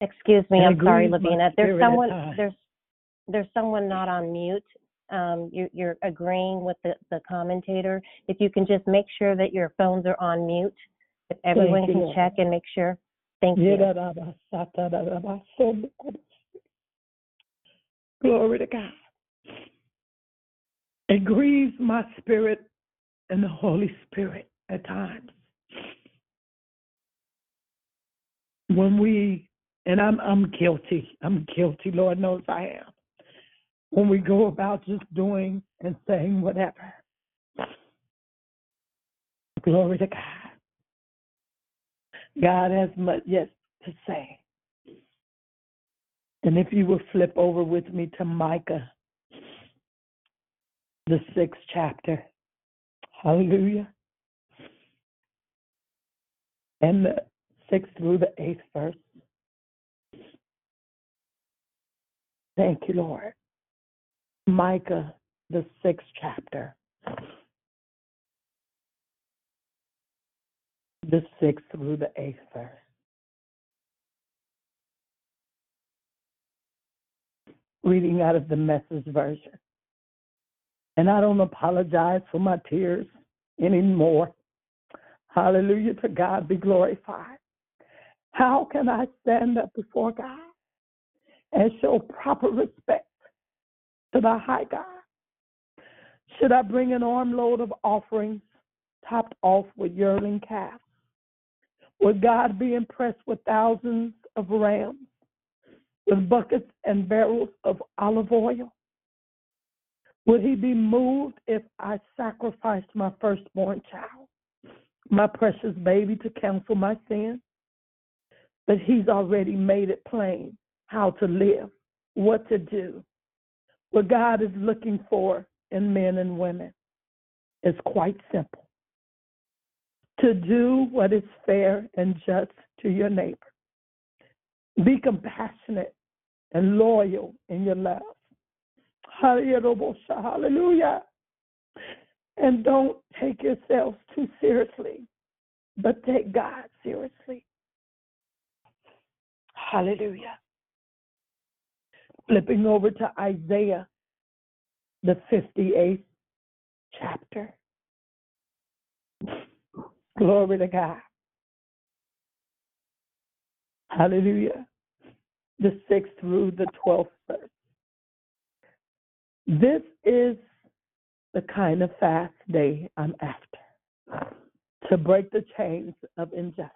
Excuse me, I'm sorry, Lavina. There's someone there's there's someone not on mute. Um, you, you're agreeing with the, the commentator. If you can just make sure that your phones are on mute, if everyone Thank can you. check and make sure. Thank you. Glory to God. It grieves my spirit and the Holy Spirit at times. When we, and I'm I'm guilty. I'm guilty. Lord knows I am. When we go about just doing and saying whatever. Glory to God. God has much yet to say. And if you will flip over with me to Micah the sixth chapter. Hallelujah. And the sixth through the eighth verse. Thank you, Lord. Micah, the sixth chapter. The sixth through the eighth verse. Reading out of the message version. And I don't apologize for my tears anymore. Hallelujah. To God be glorified. How can I stand up before God and show proper respect to the high God? Should I bring an armload of offerings topped off with yearling calves? Would God be impressed with thousands of rams, with buckets and barrels of olive oil? Would he be moved if I sacrificed my firstborn child, my precious baby, to cancel my sin? But he's already made it plain how to live, what to do. What God is looking for in men and women is quite simple to do what is fair and just to your neighbor. Be compassionate and loyal in your love. Hallelujah. And don't take yourselves too seriously, but take God seriously. Hallelujah. Flipping over to Isaiah, the 58th chapter. Glory to God. Hallelujah. The 6th through the 12th verse. This is the kind of fast day I'm after to break the chains of injustice,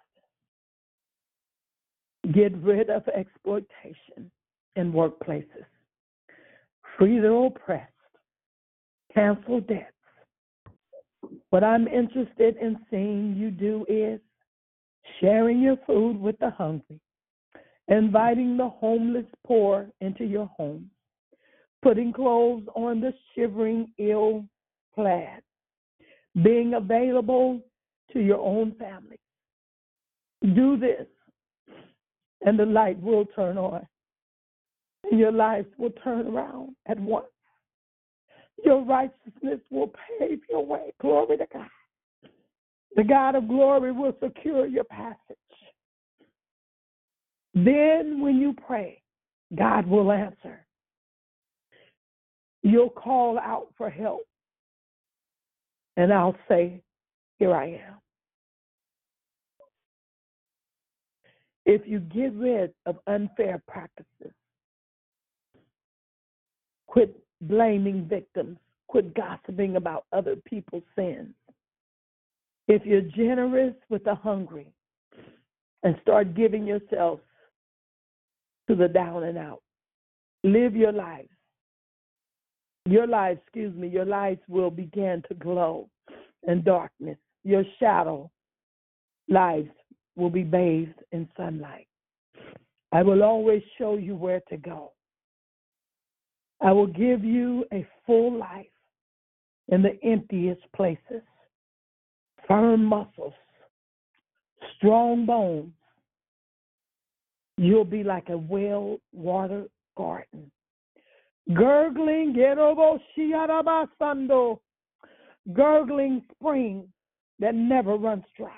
get rid of exploitation in workplaces, free the oppressed, cancel debts. What I'm interested in seeing you do is sharing your food with the hungry, inviting the homeless poor into your home, putting clothes on the shivering, ill clad, being available to your own family. Do this, and the light will turn on, and your life will turn around at once. Your righteousness will pave your way. Glory to God. The God of glory will secure your passage. Then, when you pray, God will answer. You'll call out for help. And I'll say, Here I am. If you get rid of unfair practices, quit blaming victims, quit gossiping about other people's sins. If you're generous with the hungry and start giving yourself to the down and out, live your lives. Your lives, excuse me, your lights will begin to glow in darkness. Your shadow lives will be bathed in sunlight. I will always show you where to go. I will give you a full life in the emptiest places, firm muscles, strong bones. You'll be like a well watered garden. Gurgling, gurgling spring that never runs dry.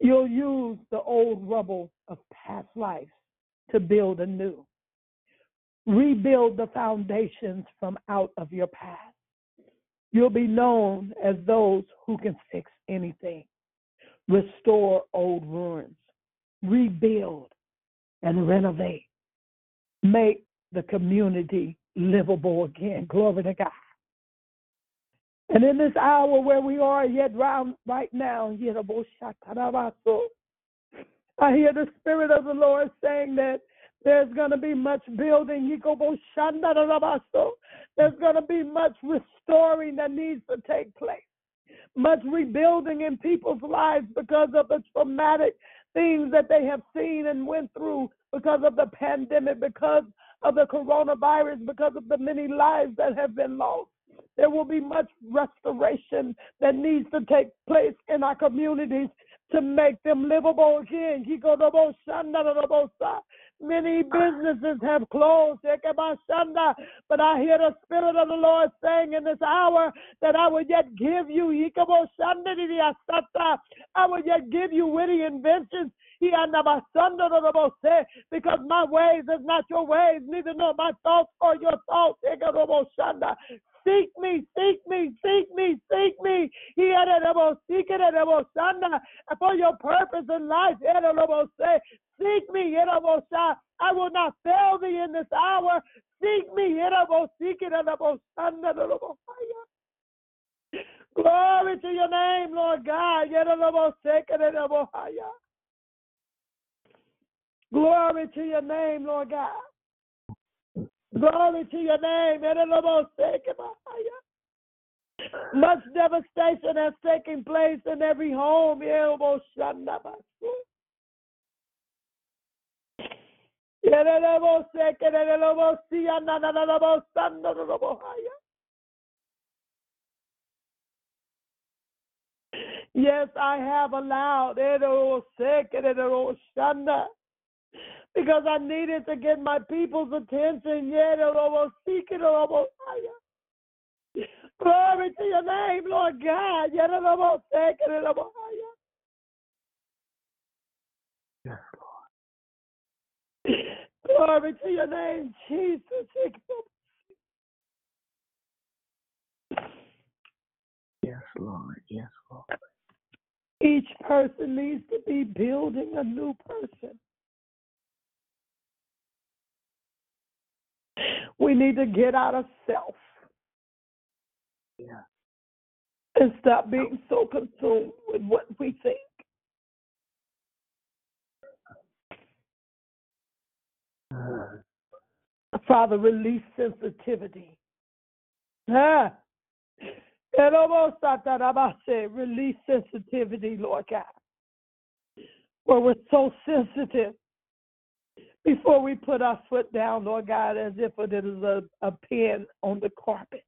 You'll use the old rubble of past lives to build anew. Rebuild the foundations from out of your past. You'll be known as those who can fix anything, restore old ruins, rebuild and renovate, make the community livable again. Glory to God. And in this hour where we are yet round right now, I hear the Spirit of the Lord saying that there's going to be much building. There's going to be much restoring that needs to take place, much rebuilding in people's lives because of the traumatic things that they have seen and went through because of the pandemic, because of the coronavirus, because of the many lives that have been lost. There will be much restoration that needs to take place in our communities to make them livable again. Many businesses have closed, but I hear the Spirit of the Lord saying in this hour that I will yet give you, I will yet give you witty inventions. Because my ways is not your ways, neither nor my thoughts or your thoughts. Seek me, seek me, seek me, seek me. For your purpose in life. Seek me. I will not fail thee in this hour. Seek me. Glory to your name, Lord God. He had a double seek it a double higher. Glory to your name, Lord God. Glory to your name. Much devastation has taken place in every home. Yes, I have allowed because I needed to get my people's attention. Yet, almost seeking Glory to your name, Lord God. Yet, Yes, Glory to your name, Jesus. Yes, Lord. Yes, Lord. Each person needs to be building a new person. We need to get out of self Yeah. and stop being so consumed with what we think. Father, release sensitivity. Ah. And almost thought that I might say, release sensitivity, Lord God. Where we're so sensitive before we put our foot down, Lord God, as if it is a, a pin on the carpet.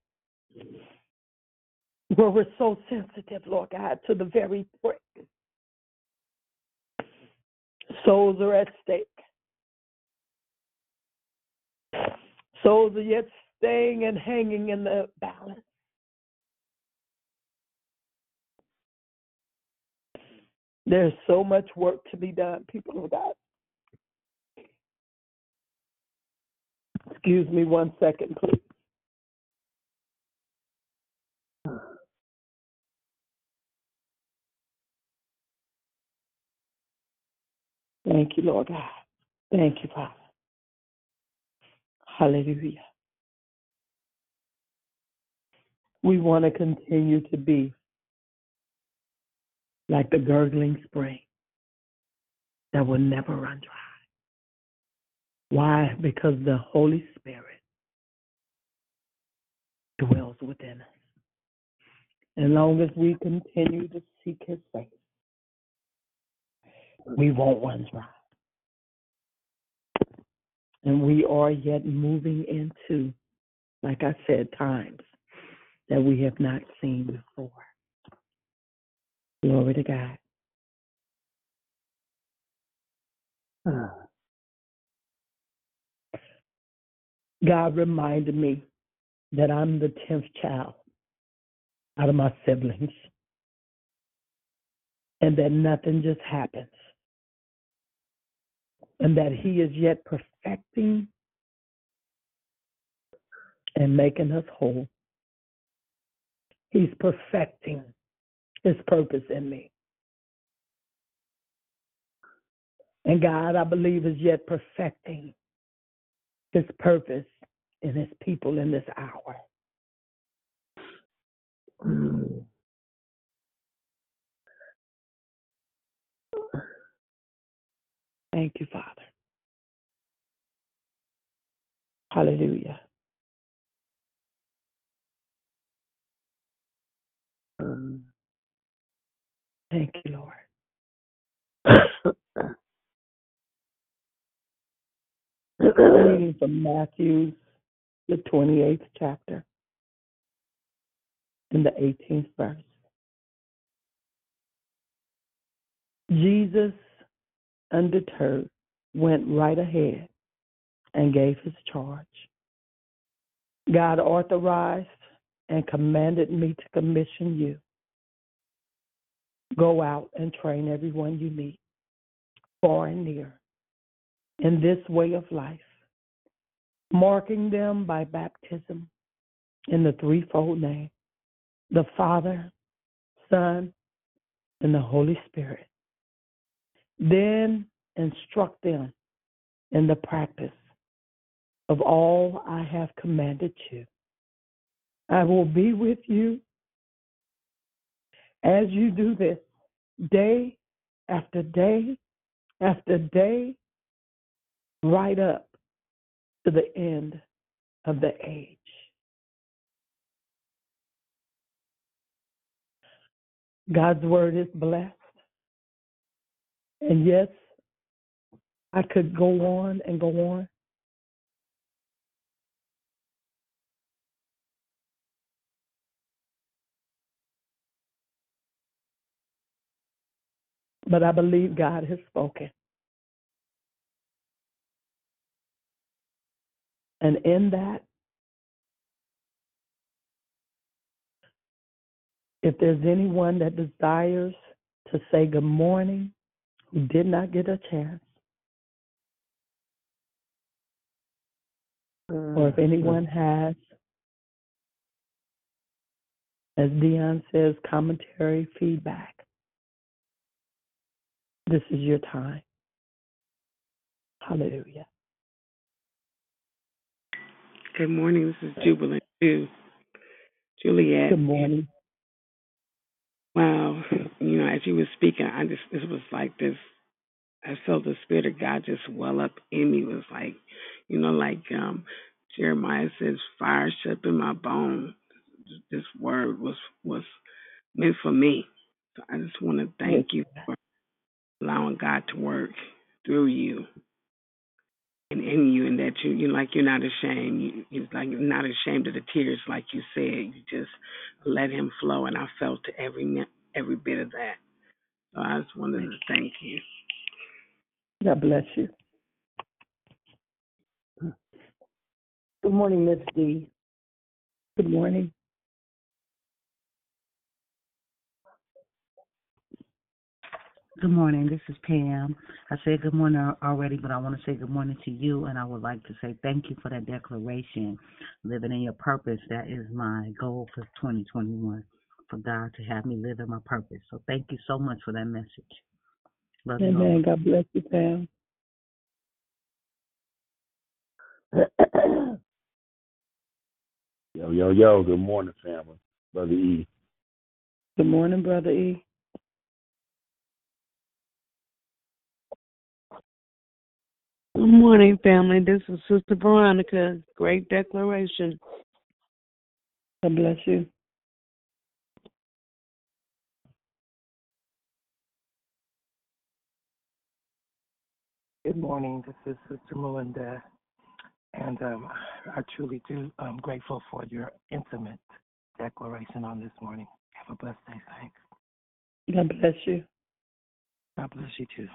Where we're so sensitive, Lord God, to the very prick. Souls are at stake. Souls are yet staying and hanging in the balance. There's so much work to be done, people of God. Excuse me one second, please. Thank you, Lord God. Thank you, Father. Hallelujah. We want to continue to be like the gurgling spring that will never run dry. Why? Because the Holy Spirit dwells within us. As long as we continue to seek his face, we won't run dry. And we are yet moving into, like I said, times that we have not seen before. Glory to God. Uh, God reminded me that I'm the 10th child out of my siblings and that nothing just happens and that He is yet perfecting and making us whole. He's perfecting His purpose in me. And God, I believe, is yet perfecting His purpose in His people in this hour. Mm. Thank you, Father. Hallelujah. Mm. Thank you, Lord. Reading from Matthew, the 28th chapter, in the 18th verse. Jesus, undeterred, went right ahead and gave his charge. God authorized and commanded me to commission you. Go out and train everyone you meet, far and near, in this way of life, marking them by baptism in the threefold name the Father, Son, and the Holy Spirit. Then instruct them in the practice of all I have commanded you. I will be with you as you do this day after day after day, right up to the end of the age. God's word is blessed. And yes, I could go on and go on. But I believe God has spoken. And in that, if there's anyone that desires to say good morning who did not get a chance, or if mm-hmm. anyone has, as Dion says, commentary, feedback, this is your time. Hallelujah. Good morning. This is Jubilant Ju. Juliet. Good morning. Wow. You know, as you were speaking, I just it was like this I felt the spirit of God just well up in me. It was like, you know, like um Jeremiah says, fire shut up in my bone. This word was was meant for me. So I just want to thank you for allowing God to work through you and in you, and that you you like you're not ashamed. You you like you're not ashamed of the tears, like you said. You just let Him flow, and I felt every mi- every bit of that. So I just wanted to thank you. God bless you. Good morning, Miss D. Good morning. Good morning. This is Pam. I said good morning already, but I want to say good morning to you, and I would like to say thank you for that declaration. Living in your purpose, that is my goal for 2021, for God to have me live in my purpose. So thank you so much for that message. Love you all. Amen. God bless you, Pam. Yo, yo, yo, good morning, family. Brother E. Good morning, Brother E. Good morning, family. This is Sister Veronica. Great declaration. God bless you. Good morning. This is Sister Melinda, and um, I truly do. I'm grateful for your intimate declaration on this morning. Have a blessed day. Thanks. God bless you. God bless you too.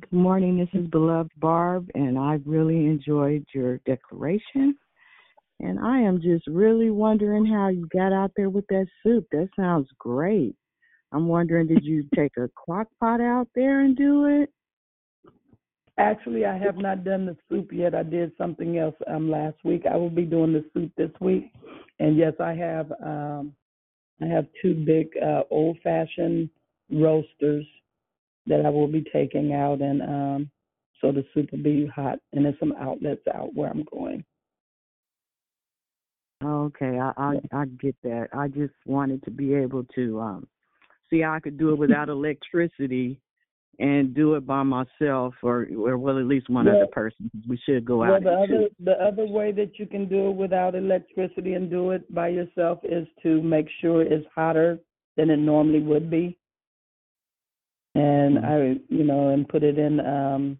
Good morning. This is beloved Barb, and I really enjoyed your declaration. And I am just really wondering how you got out there with that soup. That sounds great. I'm wondering, did you take a crock pot out there and do it? Actually, I have not done the soup yet. I did something else um last week. I will be doing the soup this week. And yes, I have um I have two big uh old fashioned roasters that I will be taking out and um so the soup will be hot and there's some outlets out where I'm going. Okay, I I, I get that. I just wanted to be able to um see how I could do it without electricity and do it by myself or or well at least one Well- other person. We should go well out the other shoot. the other way that you can do it without electricity and do it by yourself is to make sure it's hotter than it normally would be. And I you know, and put it in um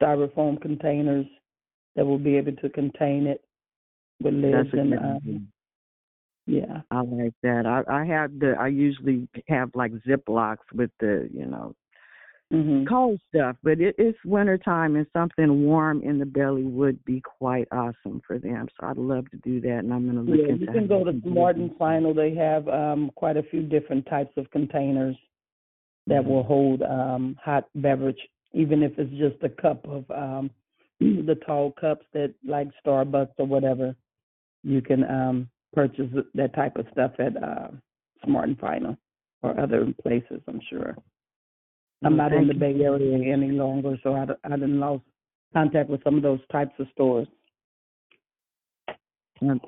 styrofoam containers that will be able to contain it with lids and um yeah. I like that. I I have the I usually have like Ziplocs with the you know Mhm. cold stuff, but it, it's winter time and something warm in the belly would be quite awesome for them. So I'd love to do that, and I'm gonna look Yeah, into you can go to Smart and Final. They have um quite a few different types of containers that will hold um, hot beverage, even if it's just a cup of um, the tall cups that like Starbucks or whatever. You can um, purchase that type of stuff at uh, Smart and Final or other places. I'm sure. I'm not in the. Bay Area any longer, so I, I didn't lost contact with some of those types of stores.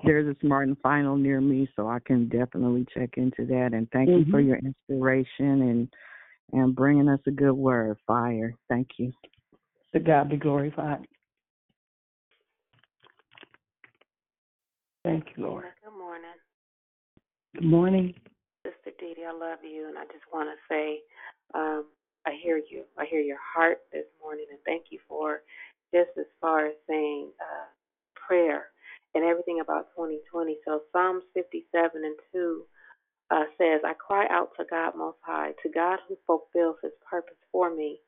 There's a Smart and Final near me, so I can definitely check into that. And thank you for Mhm. your inspiration and and bringing us a good word, fire. Thank you. To God be glorified. Thank you, Lord. Good morning. Good morning. Sister Dee Dee, I love you, and I just want to say, um, I hear you. I hear your heart this morning, and thank you for just as far as saying uh, prayer and everything about 2020. So Psalms 57 and 2 uh, says, I cry out to God Most High, to God who fulfills His purpose for me.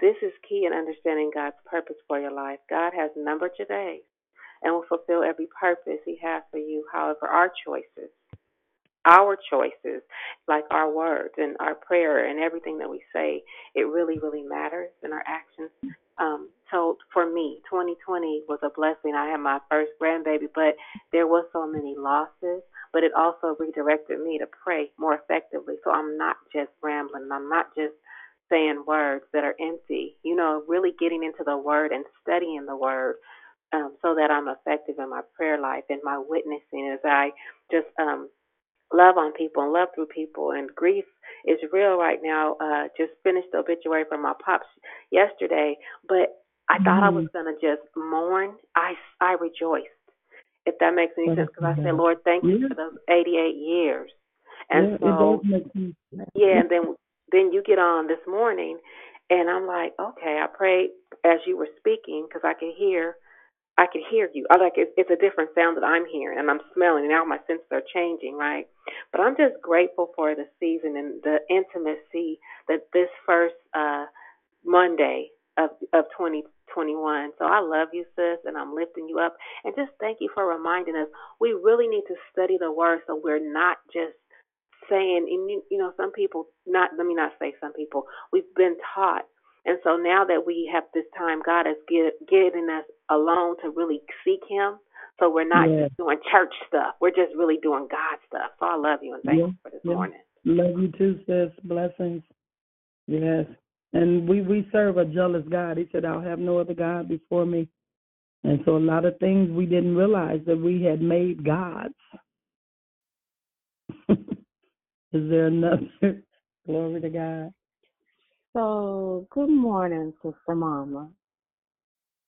This is key in understanding God's purpose for your life. God has numbered your days and will fulfill every purpose He has for you. However, our choices our choices, like our words and our prayer and everything that we say, it really, really matters in our actions. Um, so for me, 2020 was a blessing. I had my first grandbaby, but there was so many losses. But it also redirected me to pray more effectively. So I'm not just rambling. I'm not just saying words that are empty. You know, really getting into the Word and studying the Word um, so that I'm effective in my prayer life and my witnessing as I just um, love on people and love through people. And grief is real right now. Uh, just finished the obituary for my pops yesterday, but I thought I was gonna just mourn. I I rejoiced, if that makes any sense, because I said, Lord, thank you for those 88 years. And it so does make sense. yeah, and then then you get on this morning, and I'm like, okay, I prayed as you were speaking because I could hear, I could hear you. I like it's, it's a different sound that I'm hearing, and I'm smelling. And now my senses are changing, right? But I'm just grateful for the season and the intimacy that this first uh Monday of of 2021. So I love you, sis, and I'm lifting you up. And just thank you for reminding us we really need to study the word so we're not just saying. And you, you know, some people not. Let me not say some people. We've been taught, and so now that we have this time, God has get, given us alone to really seek Him. So we're not Yeah. just doing church stuff. We're just really doing God stuff. So I love you and thank Yeah, you for this yeah. morning. Love you too, sis. Blessings. Yes. And we, we serve a jealous God. He said, I'll have no other God before me. And so a lot of things we didn't realize that we had made gods. Is there another? Glory to God. So, good morning, Sister Mama.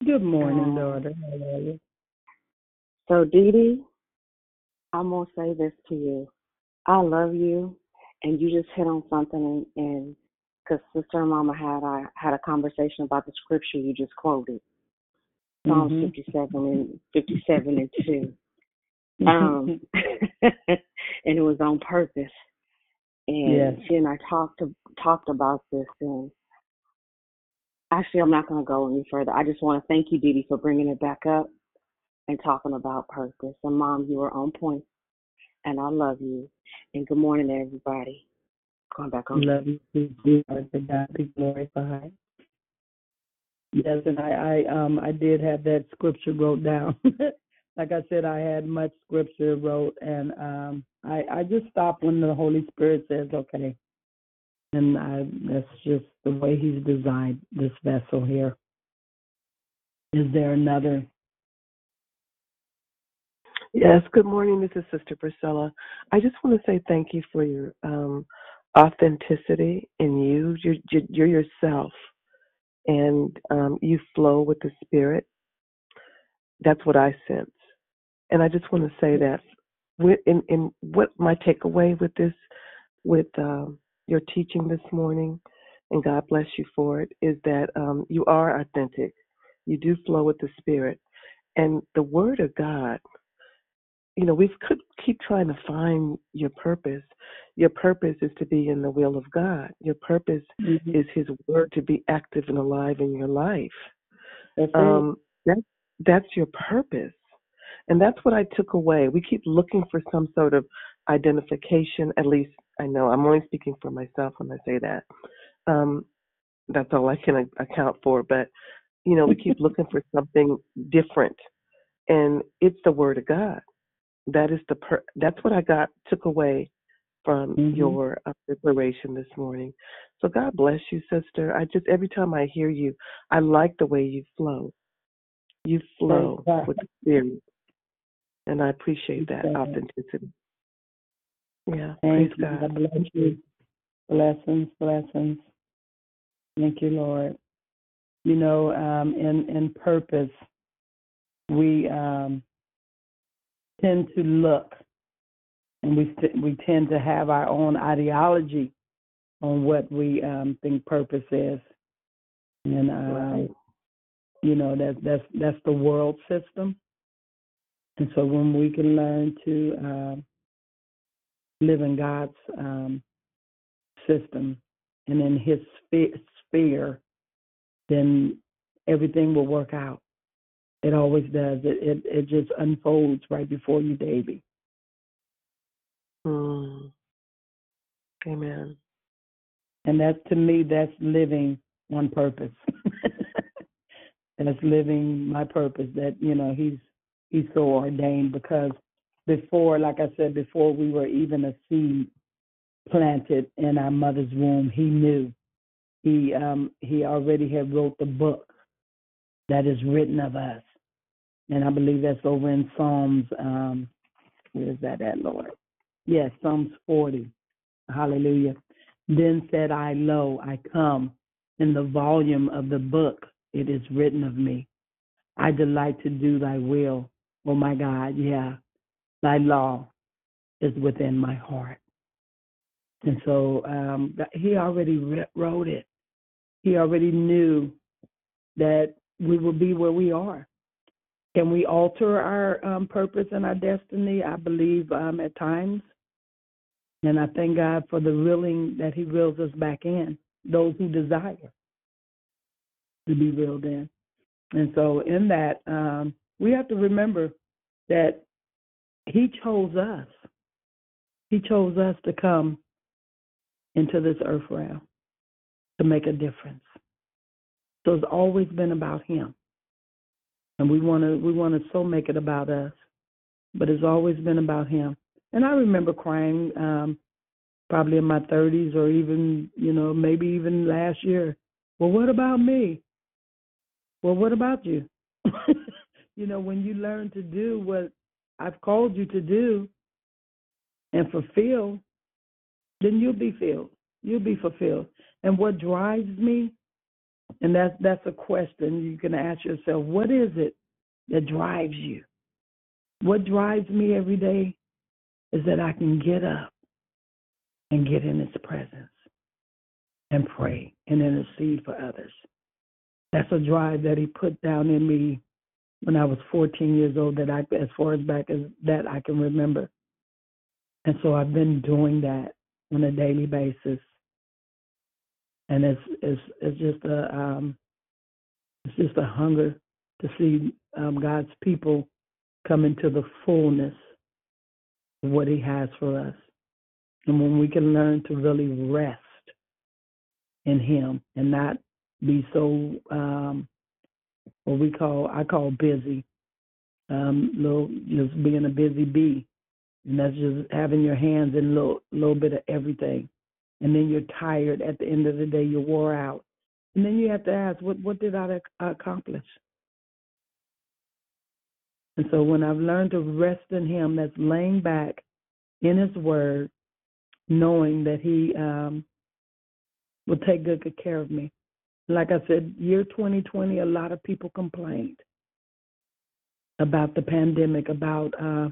Good morning, Um, daughter. How are you? So, Dee Dee, I'm going to say this to you. I love you, and you just hit on something, and, and because Sister and Mama had I had a conversation about the scripture you just quoted, Psalms Mhm. 57 and 57 and 2. Um, and it was on purpose. And Yes. she and I talked talked about this, and actually, I'm not going to go any further. I just want to thank you, Dee Dee, for bringing it back up and talking about purpose. And Mom, you were on point, and I love you. And good morning, everybody. Going back on. Love you too, sweetheart. To God be glorified. Yes, and I, I um I did have that scripture wrote down. like I said, I had much scripture wrote and um I, I just stop when the Holy Spirit says, Okay. And I that's just the way he's designed this vessel here. Is there another Yes, good morning. This is Sister Priscilla. I just want to say thank you for your um, authenticity in you. You're, you're, you're yourself, and um, you flow with the Spirit. That's what I sense. And I just want to say that with, in, in what my takeaway with this, with um, your teaching this morning, and God bless you for it, is that um, you are authentic. You do flow with the Spirit. And the Word of God you know, we could keep trying to find your purpose. Your purpose is to be in the will of God. Your purpose Mhm. is His word to be active and alive in your life. That's Um, that, that's your purpose. And that's what I took away. We keep looking for some sort of identification, at least I know I'm only speaking for myself when I say that. Um, that's all I can account for. But you know, we keep looking for something different, and it's the Word of God. That is the per- that's what I got took away from Mhm. your uh, declaration this morning. So God bless you, sister. I just every time I hear you, I like the way you flow. You flow with the spirit, and I appreciate that authenticity. Yeah, Thank praise you. God. God bless you. Blessings, blessings. Thank you, Lord. You know, um, in in purpose, we um, tend to look, and we st- we tend to have our own ideology on what we um, think purpose is, and um, Right. you know that that's that's the world system. And so when we can learn to um, live in God's um, system and in His spe- sphere, then everything will work out. It always does. It it, it just unfolds right before you, Davy. Mm. Amen. And that's to me, that's living on purpose. that's living my purpose. That you know, He's He's so ordained because before, like I said, before we were even a seed planted in our mother's womb, He knew. He um He already had wrote the book that is written of us. And I believe that's over in Psalms um where is that at, Lord? Yes, Psalms forty. Hallelujah. Then said I, Lo, I come. In the volume of the book it is written of me. I delight to do thy will. Oh my God, yeah. Thy law is within my heart. And so um, he already wrote it. He already knew that we will be where we are. Can we alter our um, purpose and our destiny? I believe um, at times. And I thank God for the reeling that He reels us back in, those who desire to be reeled in. And so, in that, um, we have to remember that He chose us. He chose us to come into this earth realm to make a difference. So it's always been about Him, and we want to we want to so make it about us, but it's always been about Him. And I remember crying, um, probably in my 30s, or even you know maybe even last year. Well, what about me? Well, what about you? you know, when you learn to do what I've called you to do and fulfill, then you'll be filled. You'll be fulfilled. And what drives me, and that's that's a question you can ask yourself, what is it that drives you? What drives me every day is that I can get up and get in his presence and pray and intercede for others. That's a drive that he put down in me when I was 14 years old that I as far as back as that I can remember. And so I've been doing that on a daily basis. And it's it's it's just a um it's just a hunger to see um God's people come into the fullness what he has for us. And when we can learn to really rest in him and not be so um what we call I call busy. Um little just being a busy bee. And that's just having your hands in a little little bit of everything. And then you're tired at the end of the day, you're wore out. And then you have to ask, what what did I ac- accomplish? And so when I've learned to rest in him, that's laying back in his word, knowing that he um will take good, good care of me. Like I said, year 2020, a lot of people complained about the pandemic, about uh,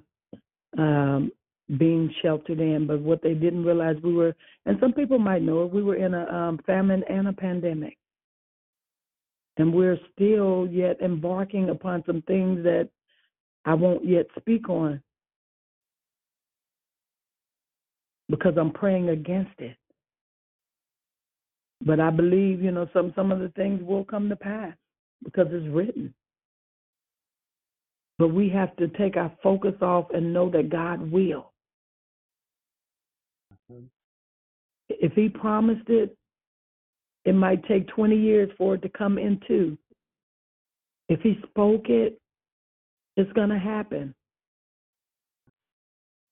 um, being sheltered in. But what they didn't realize, we were, and some people might know it, we were in a um, famine and a pandemic. And we're still yet embarking upon some things that I won't yet speak on because I'm praying against it. But I believe, you know, some some of the things will come to pass because it's written. But we have to take our focus off and know that God will. Mm-hmm. If He promised it, It might take 20 years for it to come into. If he spoke it, it's going to happen.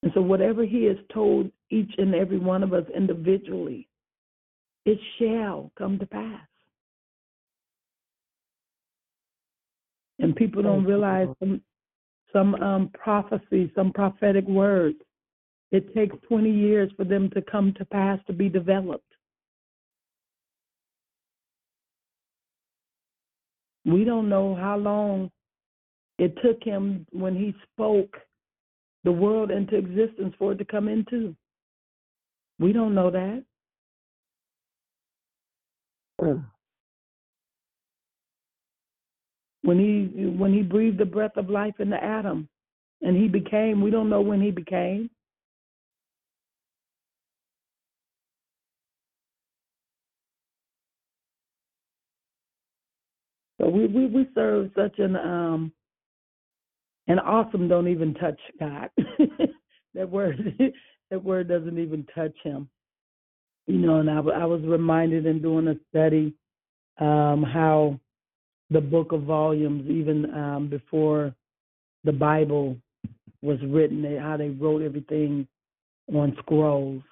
And so, whatever he has told each and every one of us individually, it shall come to pass. And people don't realize some, some um, prophecies, some prophetic words. It takes 20 years for them to come to pass to be developed. We don't know how long it took him when he spoke the world into existence for it to come into. We don't know that. When he when he breathed the breath of life into Adam and he became, we don't know when he became. So we, we, we serve such an um an awesome don't even touch God. that word that word doesn't even touch him. You know, and I, I was reminded in doing a study um, how the book of volumes, even um, before the Bible was written, how they wrote everything on scrolls.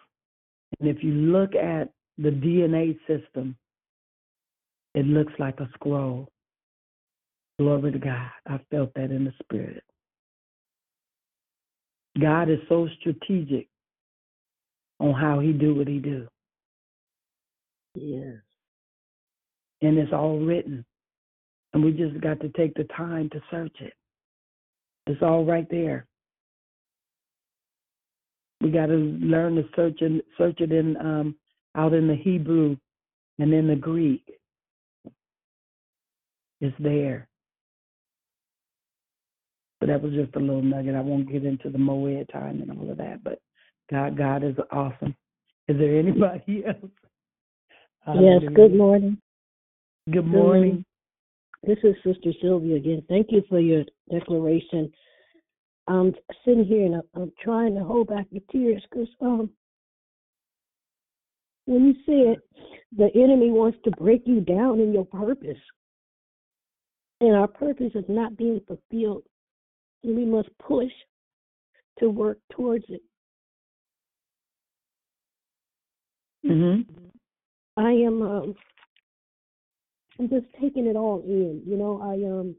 And if you look at the DNA system, it looks like a scroll. Glory to God. I felt that in the spirit. God is so strategic on how he do what he do. Yes. And it's all written. And we just got to take the time to search it. It's all right there. We got to learn to search and search it in um, out in the Hebrew and in the Greek. It's there. But that was just a little nugget. I won't get into the moed time and all of that. But God, God is awesome. Is there anybody else? Yes, good morning. Good morning. This is Sister Sylvia again. Thank you for your declaration. I'm sitting here and I'm, I'm trying to hold back the tears because um, when you said the enemy wants to break you down in your purpose, and our purpose is not being fulfilled, and we must push to work towards it. Mm-hmm. I am um I'm just taking it all in. You know, I um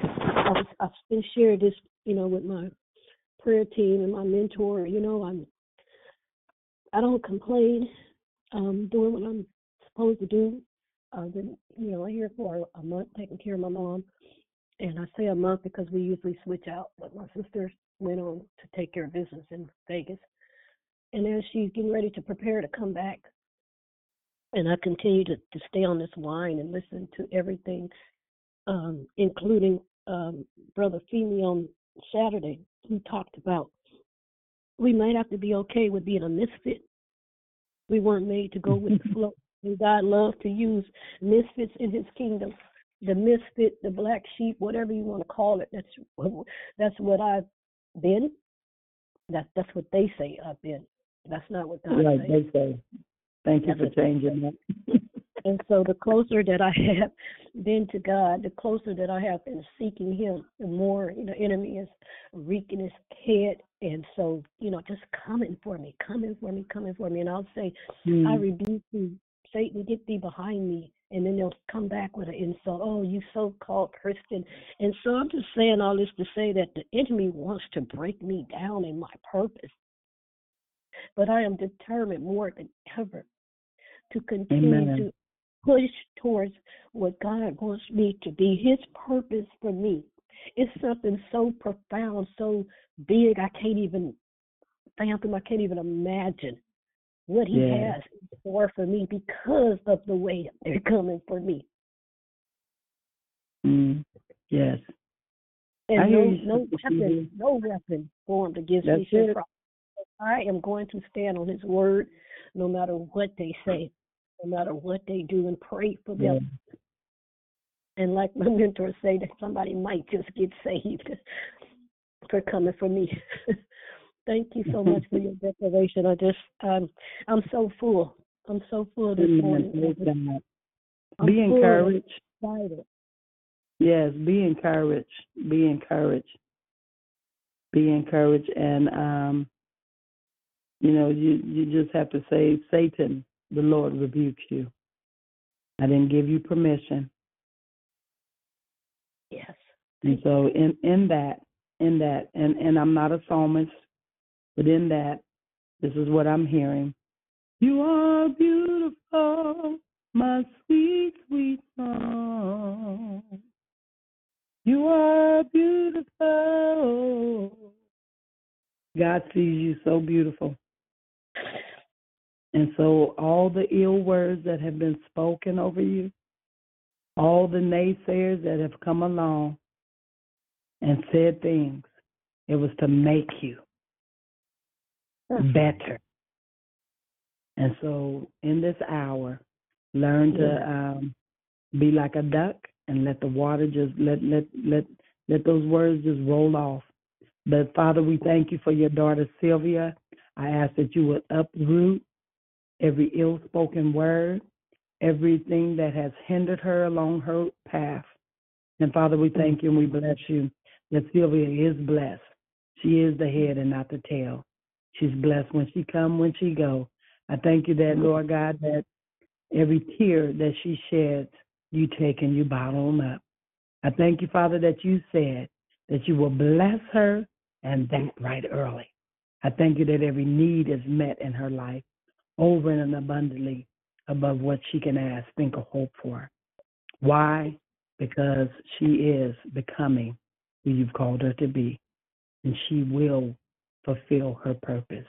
I was I've been sharing this, you know, with my prayer team and my mentor, you know, I'm I don't complain. Um doing what I'm supposed to do. I've been, you know, here for a month taking care of my mom. And I say a month because we usually switch out, but my sister went on to take care of business in Vegas. And as she's getting ready to prepare to come back, and I continue to, to stay on this line and listen to everything, um, including um, Brother Feeney on Saturday, who talked about we might have to be okay with being a misfit. We weren't made to go with the flow. And God loves to use misfits in his kingdom. The misfit, the black sheep, whatever you want to call it. That's that's what I've been. That's that's what they say I've been. That's not what God Right, says. they say. Thank you That's for changing that. And so the closer that I have been to God, the closer that I have been seeking Him, the more, you know, enemy is wreaking his head. And so, you know, just coming for me, coming for me, coming for me. And I'll say, I Mm. rebuke you, Satan, get thee behind me. And then they'll come back with an insult. Oh, you so called Christian. And so I'm just saying all this to say that the enemy wants to break me down in my purpose. But I am determined more than ever to continue Amen. to push towards what God wants me to be, His purpose for me. It's something so profound, so big, I can't even fathom, I can't even imagine what He Yeah. has in store for me because of the way they're coming for me. Mm. Yes. And hear no, no weapon, no weapon formed against me That's shall I am going to stand on His word, no matter what they say, no matter what they do, and pray for Yeah. them. And like my mentor said, that somebody might just get saved for coming for me. Thank you so much for your declaration. I just, um, I'm so full, I'm so full this morning. I'm Be encouraged. Excited. Yes, be encouraged. Be encouraged. Be encouraged and um you know, you you just have to say, Satan, the Lord rebukes you. I didn't give you permission. Yes. And so in in that, in that, and and I'm not a psalmist, but in that, this is what I'm hearing. You are beautiful, my sweet, sweet song. You are beautiful. God sees you so beautiful. And so all the ill words that have been spoken over you, all the naysayers that have come along and said things, it was to make you better. And so in this hour, learn to um, be like a duck and let the water just let let let let those words just roll off. But Father, we thank you for your daughter Sylvia. I ask that you would uproot every ill spoken word, everything that has hindered her along her path. And Father, we thank you and we bless you that Sylvia is blessed. She is the head and not the tail. She's blessed when she come, when she go. I thank you that, Lord God, that every tear that she sheds, you take and you bottle them up. I thank you, Father, that you said that you will bless her and that right early. I thank you that every need is met in her life over and abundantly above what she can ask, think, or hope for. Why? Because she is becoming who you've called her to be, and she will fulfill her purpose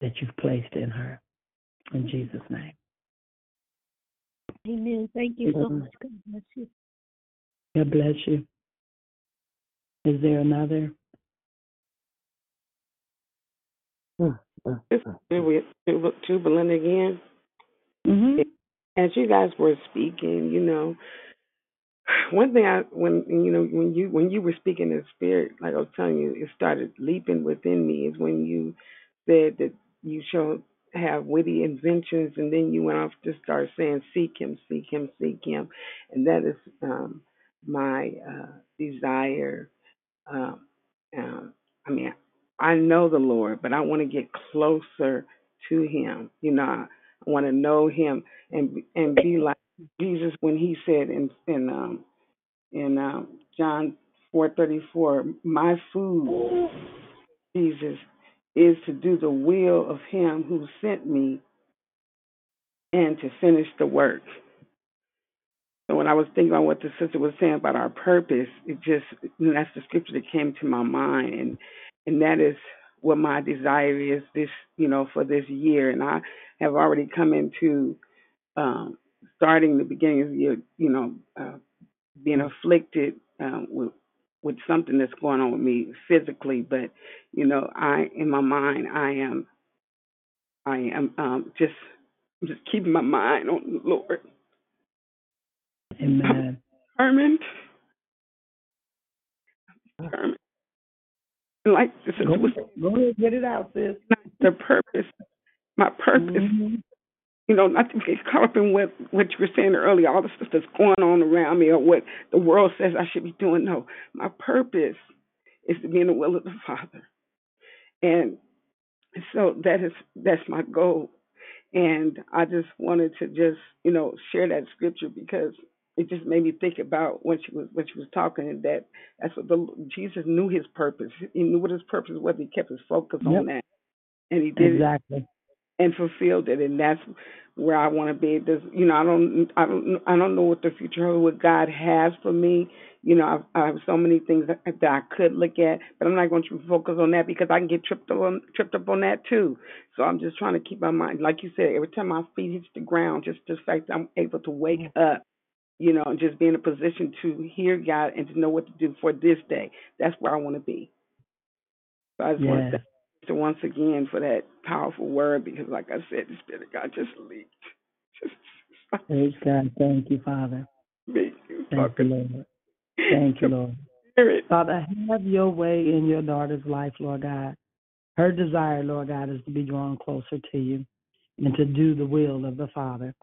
that you've placed in her. In Jesus' name. Amen. Thank you so much. God bless you. God bless you. Is there another? It's with to, to Belinda again. Mm-hmm. As you guys were speaking, you know, one thing I when you know when you when you were speaking in spirit, like I was telling you, it started leaping within me. Is when you said that you shall have witty inventions, and then you went off to start saying, "Seek Him, seek Him, seek Him," and that is um, my uh, desire. Um, um, I mean, I know the Lord, but I want to get closer to Him. You know, I, I want to know Him and and be like Jesus when He said in in um, in um, John four thirty four, "My food, Jesus, is to do the will of Him who sent me and to finish the work." So when I was thinking about what the sister was saying about our purpose, it just that's the scripture that came to my mind, and and that is what my desire is this you know for this year, and I have already come into um, starting the beginning of the year, you know, uh, being afflicted um, with with something that's going on with me physically, but you know, I in my mind I am I am um, just just keeping my mind on the Lord. Amen. determined. determined. Like the sister Go, go ahead, get it out, sis. the purpose, my purpose, Mm-hmm. You know, not to get caught up in what what you were saying earlier, all the stuff that's going on around me or what the world says I should be doing. No, my purpose is to be in the will of the Father, and so that is that's my goal. And I just wanted to just you know share that scripture because it just made me think about when she was when she was talking and that that's what the Jesus knew his purpose. He knew what his purpose was. He kept his focus Yep. on that, and he did it Exactly. And fulfilled it and that's where I want to be. This you know I don't I don't I don't know what the future what God has for me. You know I've, I have so many things that, that I could look at but I'm not going to focus on that because I can get tripped up on tripped up on that too. So I'm just trying to keep my mind like you said every time my feet hits the ground just the fact that I'm able to wake up you know and just be in a position to hear God and to know what to do for this day. That's where I want to be. So I just want to Thank you once again for that powerful word because, like I said, the Spirit of God just leaped. Just Praise God. Thank you, Father. make you Thank you. Lord. Thank you, Lord. Spirit. Father, have your way in your daughter's life, Lord God. Her desire, Lord God, is to be drawn closer to you. and to do the will of the Father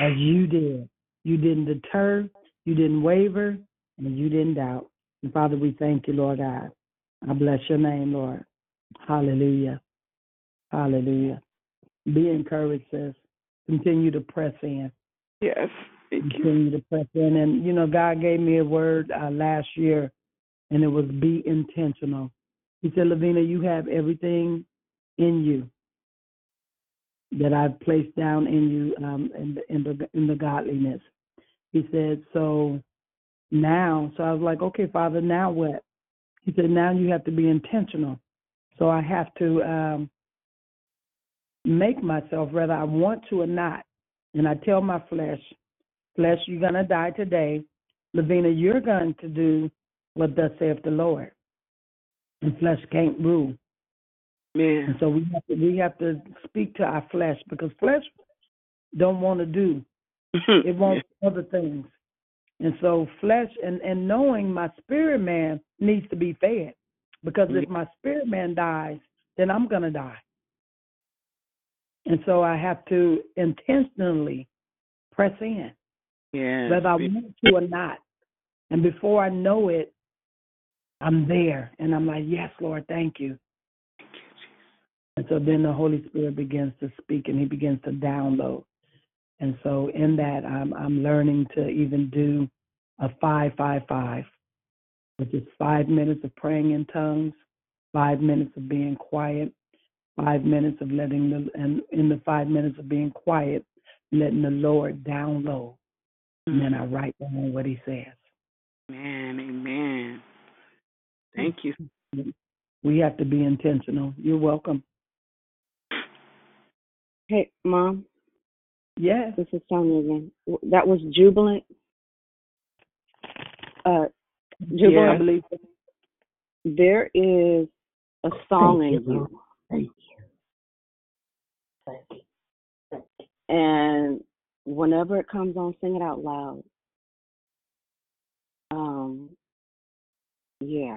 as you did. You didn't deter, you didn't waver, and you didn't doubt. And Father, we thank you, Lord God. I bless your name, Lord. Hallelujah. Hallelujah. Be encouraged, sis. Continue to press in. Yes. Continue to press in. And, you know, God gave me a word uh, last year, and it was be intentional. He said, Lavina, you have everything in you that I've placed down in you um, in, the, in, the, in the godliness. He said, so now, so I was like, okay, Father, now what? He said, now you have to be intentional. So I have to um, make myself, whether I want to or not. And I tell my flesh, flesh, you're going to die today. Lavina, you're going to do what thus saith the Lord. And flesh can't rule. Man. And so we have to we have to speak to our flesh because flesh don't want to do. it wants other things. And so flesh and, and knowing my spirit man needs to be fed. Because if mm-hmm. my spirit man dies, then I'm gonna die. And so I have to intentionally press in. Yeah. Whether I want to or not. And before I know it, I'm there and I'm like, Yes, Lord, thank you. And so then the Holy Spirit begins to speak and he begins to download. And so in that I'm I'm learning to even do a five five five, which is five minutes of praying in tongues, five minutes of being quiet, five minutes of letting the and in the five minutes of being quiet, letting the Lord download. And then I write down what he says. Man, amen. Thank you. We have to be intentional. You're welcome. Hey, Mom. Yes. This is Sonia again. That was Jubilant. Uh, I believe There is a song Thank in you. Thank you. Thank you. and whenever it comes on, sing it out loud. Um, yeah,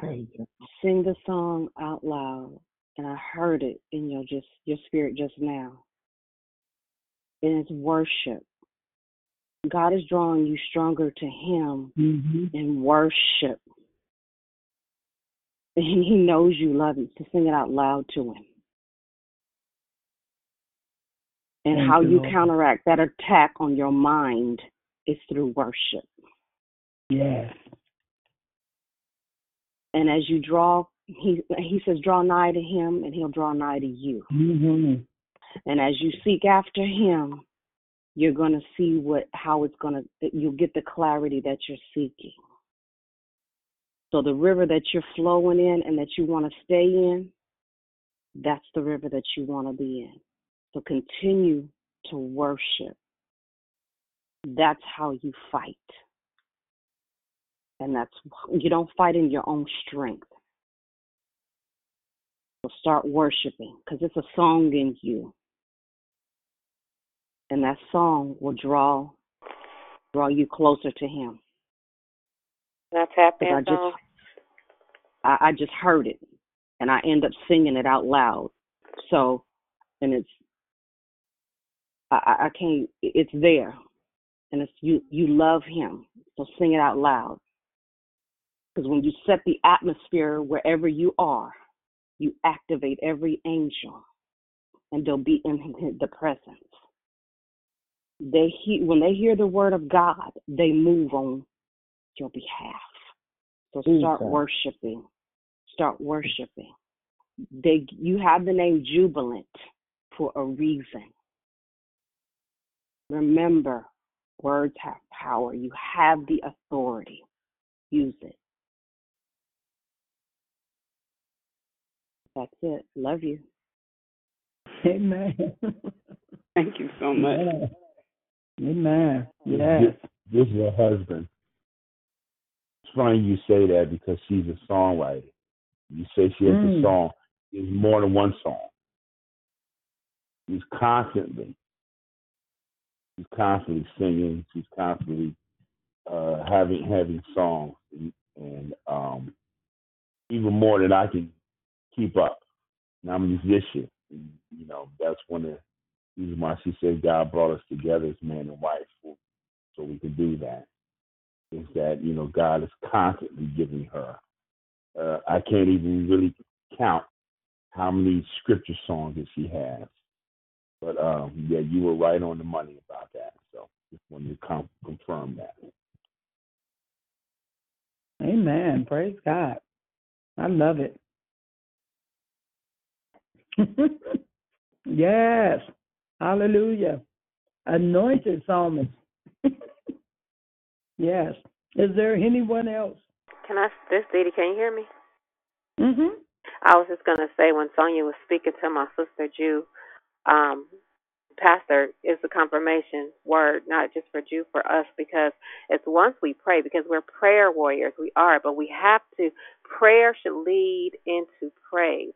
sing the song out loud, and I heard it in your just your spirit just now. And it's worship. God is drawing you stronger to Him Mm-hmm. in worship, and He knows you love Him. So sing it out loud to Him. And Thank how you, Lord. counteract that attack on your mind is through worship. Yes. And as you draw, he he says, draw nigh to him, and he'll draw nigh to you. Mm-hmm. And as you seek after him, you're going to see what how it's going to. You'll get the clarity that you're seeking. So the river that you're flowing in and that you want to stay in, that's the river that you want to be in. So continue to worship. That's how you fight. And that's you don't fight in your own strength. So start worshiping because it's a song in you. And that song will draw draw you closer to him. Can I tap 'Cause in I just? I, I just heard it and I end up singing it out loud. So and it's I, I I can't it's there. And it's you you love him. So sing it out loud. Because when you set the atmosphere wherever you are, you activate every angel and they'll be in the presence. They he, when they hear the word of God, they move on your behalf. So start Jesus. worshiping. Start worshiping. They you have the name jubilant for a reason. Remember, words have power. You have the authority. Use it. That's it. Love you. Amen. Thank you so much. Amen. Amen. This, Yes. this is her husband. It's funny you say that because she's a songwriter. You say she has Mm. a song. It's more than one song. She's constantly, she's constantly singing. She's constantly uh, having having songs, and, and um, even more than I can keep up. And I'm a musician. And, you know, that's one of reason why she said God brought us together as man and wife so we can do that. Is that you know God is constantly giving her. Uh, I can't even really count how many scripture songs that she has. But um, yeah, you were right on the money about that. So just wanted to com- confirm that. Amen. Praise God. I love it. yes. Hallelujah. Anointed psalmist. yes. Is there anyone else? Can I, this lady, can you hear me? Mm-hmm. I was just going to say when Sonia was speaking to my sister Jew, um, Pastor is the confirmation word, not just for Jew, for us, because it's once we pray, because we're prayer warriors, we are, but we have to, prayer should lead into praise.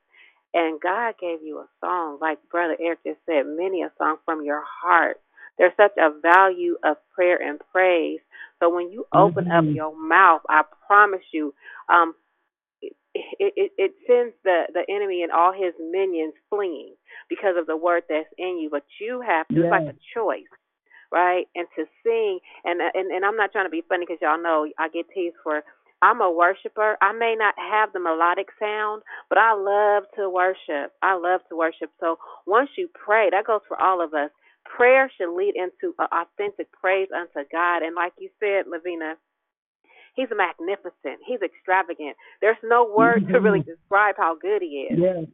And God gave you a song, like Brother Eric just said, many a song from your heart. There's such a value of prayer and praise. So when you open mm-hmm. up your mouth, I promise you, um, it, it, it sends the, the enemy and all his minions fleeing because of the word that's in you. But you have to, yes. it's like a choice, right? And to sing, and and, and I'm not trying to be funny because y'all know I get teased for I'm a worshiper. I may not have the melodic sound, but I love to worship. I love to worship. So once you pray, that goes for all of us. Prayer should lead into authentic praise unto God. And like you said, Lavina, He's magnificent. He's extravagant. There's no word mm-hmm. to really describe how good he is. Yes.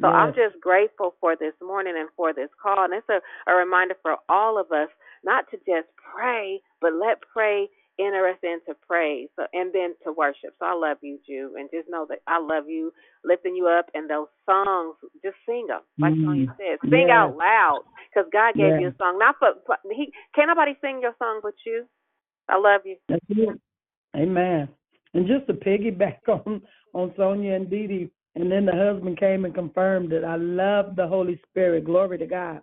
So yes. I'm just grateful for this morning and for this call. And it's a, a reminder for all of us not to just pray, but let pray enter us into praise so, and then to worship. So I love you, Jew, and just know that I love you, lifting you up, and those songs, just sing them. Like mm. Sonia said, sing yes. out loud because God gave yes. you a song. Not for, for he can't nobody sing your song but you. I love you. That's it. Amen. And just to piggyback on on Sonia and Dee Dee, and then the husband came and confirmed that I love the Holy Spirit. Glory to God.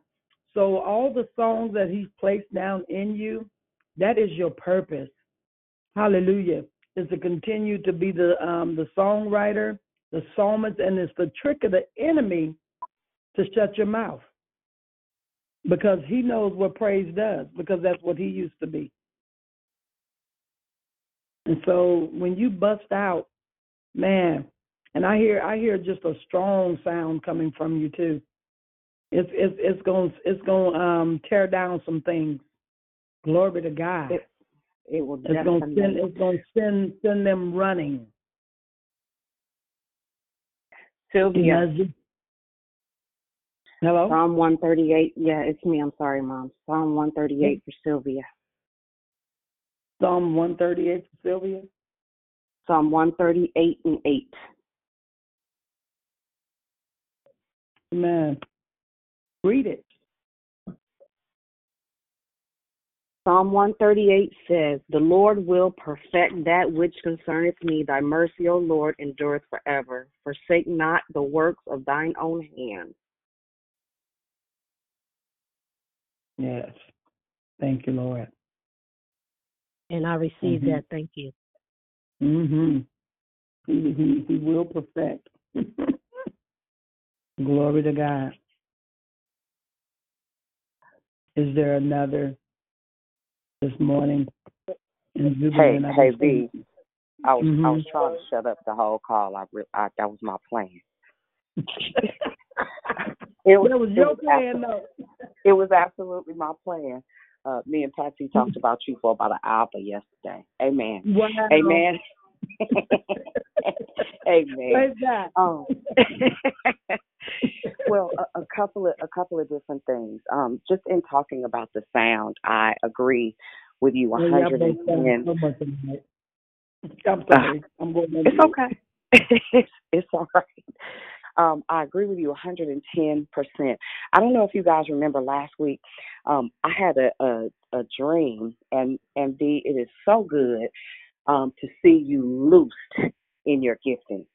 So all the songs that He's placed down in you, that is your purpose. Hallelujah. Is to continue to be the um the songwriter, the psalmist, and it's the trick of the enemy to shut your mouth. Because he knows what praise does, because that's what he used to be. And so when you bust out, man, and I hear I hear just a strong sound coming from you too. It's it's it's going it's going um tear down some things. Glory to God. It, it will it's going to send it's going to send send them running. Sylvia. Hello. Psalm one thirty eight. Yeah, it's me. I'm sorry, Mom. Psalm one thirty eight for Sylvia. Psalm 138 for Sylvia? Psalm 138 and 8. Amen. Read it. Psalm 138 says, The Lord will perfect that which concerneth me. Thy mercy, O Lord, endureth forever. Forsake not the works of thine own hands. Yes. Thank you, Lord. And I receive mm-hmm. that. Thank you. Mm-hmm. He, he, he will perfect. Glory to God. Is there another this morning? Hey, hey, V. I was mm-hmm. I was trying to shut up the whole call. I, re- I that was my plan. it was, that was your it was plan, though. It was absolutely my plan. Uh, me and Patsy talked about you for about an hour yesterday. Amen. Wow. Amen. Amen. Um, well, a, a, couple of a couple of different things. Um, just in talking about the sound, I agree with you 110. I'm sorry. I'm going. It's okay. it's, it's all right. Um, I agree with you 110%. I don't know if you guys remember last week, um, I had a, a, a dream, and, and the, it is so good um, to see you loosed in your gifting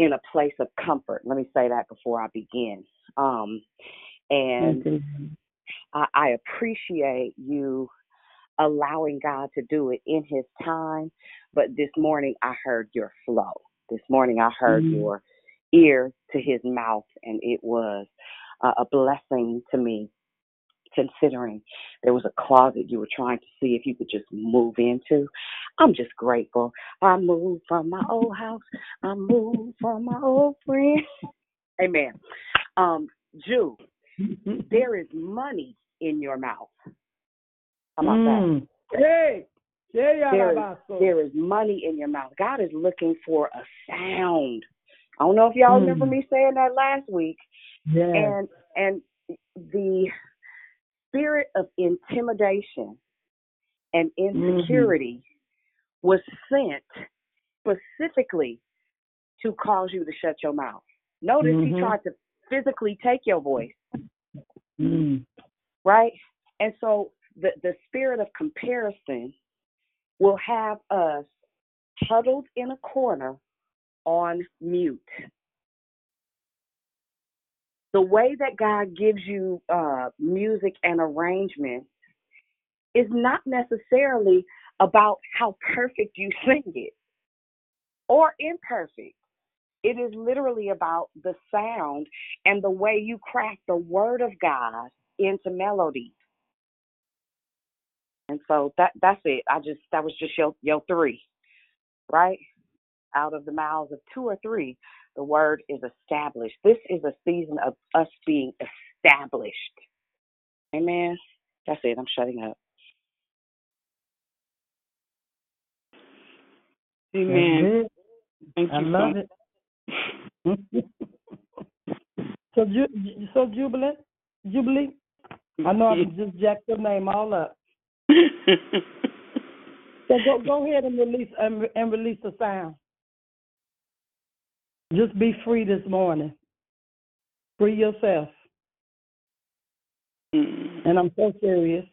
in a place of comfort. Let me say that before I begin. Um, and I, I appreciate you allowing God to do it in His time. But this morning I heard your flow. This morning I heard mm-hmm. your ear to His mouth, and it was uh, a blessing to me considering there was a closet you were trying to see if you could just move into. I'm just grateful. I moved from my old house. I moved from my old friend. Amen. Um, Jew, there is money in your mouth. How about Mm. Hey, yeah, yeah, there is, there is money in your mouth. God is looking for a sound. I don't know if y'all remember Mm. me saying that last week. Yes. And and the spirit of intimidation and insecurity was sent specifically to cause you to shut your mouth. Notice he Mhm. tried to physically take your voice, Mm. right? And so the, the spirit of comparison will have us huddled in a corner on mute. The way that God gives you uh, music and arrangement is not necessarily about how perfect you sing it or imperfect. It is literally about the sound and the way you craft the word of God into melody. And so that that's it. I just that was just your your three, right? Out of the mouths of two or three, the word is established. This is a season of us being established. Amen. That's it. I'm shutting up. Amen. Thank I you love so it. so, Ju- so Jubilant, Jubilee. I know I just jacked your name all up. So go go ahead and release and, and release the sound. Just be free this morning. Free yourself. And I'm so serious.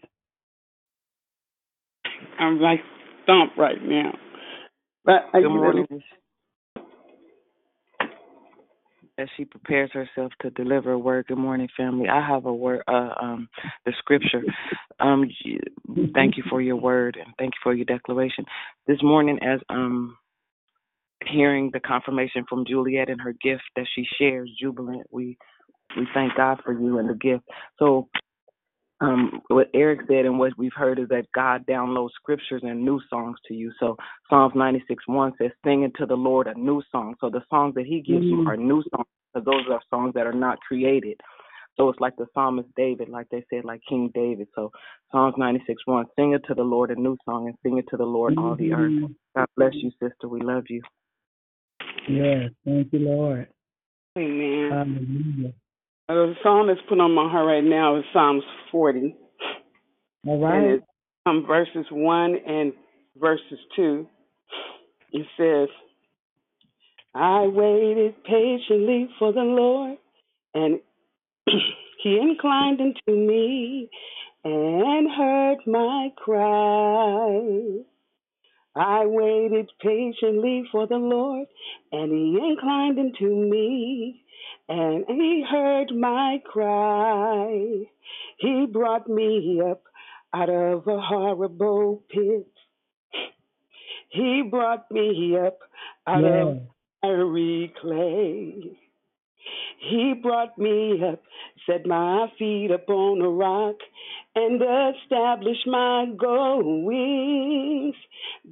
I'm like stumped right now. But are Good you ready? morning. As she prepares herself to deliver a word, good morning, family. I have a word, uh, um, the scripture. Um, thank you for your word and thank you for your declaration. This morning, as um hearing the confirmation from Juliet and her gift that she shares, jubilant, we we thank God for you and the gift. So um, what Eric said and what we've heard is that God downloads scriptures and new songs to you. So Psalms 96 1 says, Singing to the Lord a new song. So the songs that He gives you Mhm. are new songs because those are songs that are not created. So it's like the psalmist David, like they said, like King David. So Psalms 96 1, sing it to the Lord a new song and sing it to the Lord all the earth. Mhm. God bless you, sister. We love you. Yes, thank you, Lord. Amen. Hallelujah. Uh, the song that's put on my heart right now is Psalms 40. All And right. it's um, verses 1 and verses 2. It says, I waited patiently for the Lord, and he inclined unto me and heard my cry. I waited patiently for the Lord, and he inclined unto me, and he heard my cry. He brought me up out of a horrible pit. He brought me up out of fiery clay. He brought me up, set my feet upon a rock, and establish my goings.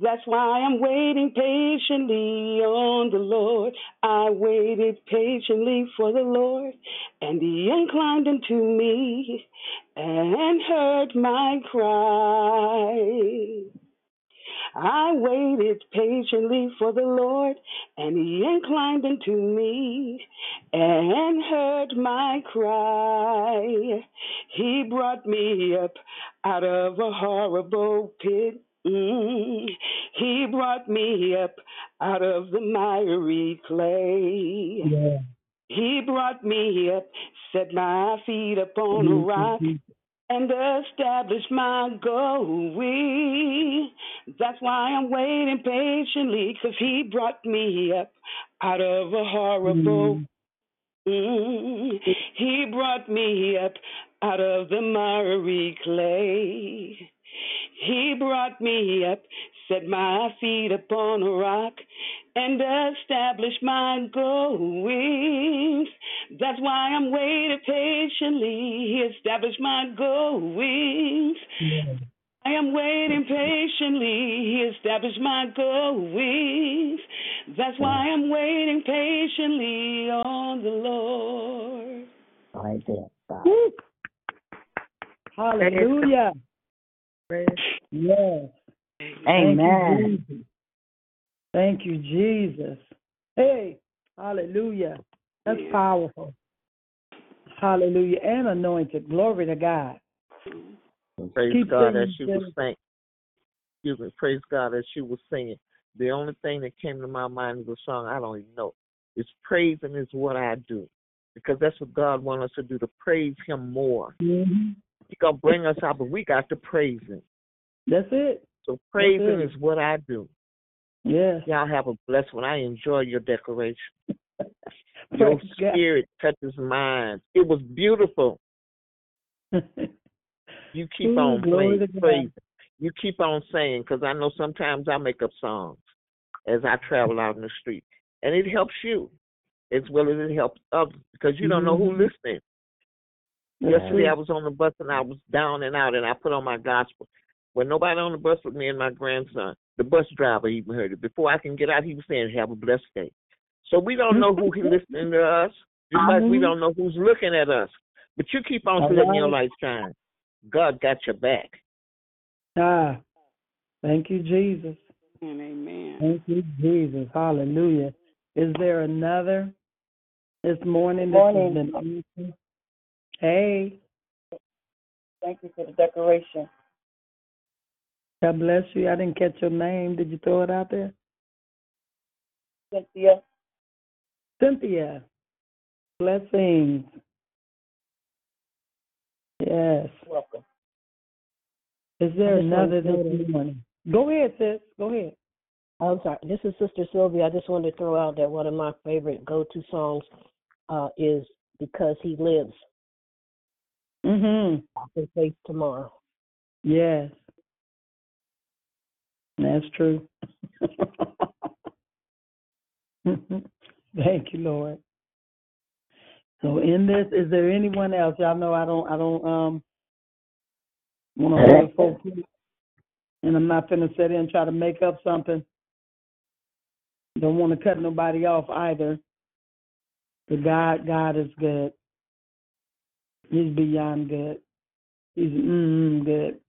That's why I'm waiting patiently on the Lord. I waited patiently for the Lord, and He inclined unto me and heard my cry. I waited patiently for the Lord, and he inclined unto me and heard my cry. He brought me up out of a horrible pit. Mm. He brought me up out of the miry clay. Yeah. He brought me up, set my feet upon a rock, and established my going. That's why I'm waiting patiently, 'cause he brought me up out of a horrible. Mm. He brought me up out of the miry clay. He brought me up, set my feet upon a rock, and establish my goings. That's why I'm waiting patiently. He established my goings. I am waiting patiently. He established my goings. That's why I'm waiting patiently on the Lord. Right there. Hallelujah. Praise. Yes. Amen. Thank you, Jesus. Thank you, Jesus. Hey, hallelujah. That's Yeah. powerful. Hallelujah. And anointed. Glory to God. Praise Keep God as she was saying. Excuse me. Praise God as she was singing. The only thing that came to my mind is a song I don't even know. It's praising is what I do, because that's what God wants us to do to praise Him more. hmm He gonna bring us out, but we got to praise Him. That's it. So praising is what I do. Yes. Y'all have a blessed one. I enjoy your declaration. Your spirit touches mine. It was beautiful. You keep Ooh, on playing, praising. You keep on saying, because I know sometimes I make up songs as I travel out in the street, and it helps you as well as it helps others because you don't know who's Mhm. listening. Yesterday. I was on the bus and I was down and out, and I put on my gospel. When nobody on the bus with me and my grandson, the bus driver even heard it. Before I can get out, he was saying, "Have a blessed day." So we don't know who he's listening to us, just like we Mhm. don't know who's looking at us. But you keep on All letting your right. light shine. God got your back. Ah, thank you, Jesus. And amen. Thank you, Jesus. Hallelujah. Is there another this morning? Morning. This has. Hey, Thank you for the decoration. God bless you. I didn't catch your name. Did you throw it out there? Cynthia. Cynthia. Blessings. Yes. Welcome. Is there another wanted this morning? Go ahead, sis. Go ahead. I'm sorry. This is Sister Sylvia. I just wanted to throw out that one of my favorite go-to songs uh, is "Because He Lives." Mm-hmm. I can face tomorrow. Yes. That's true. Thank you, Lord. So in this, is there anyone else? Y'all know I don't I don't um want to hold folks and I'm not gonna sit in and try to make up something. Don't want to cut nobody off either. But God God is good. He's beyond good. He's mm good.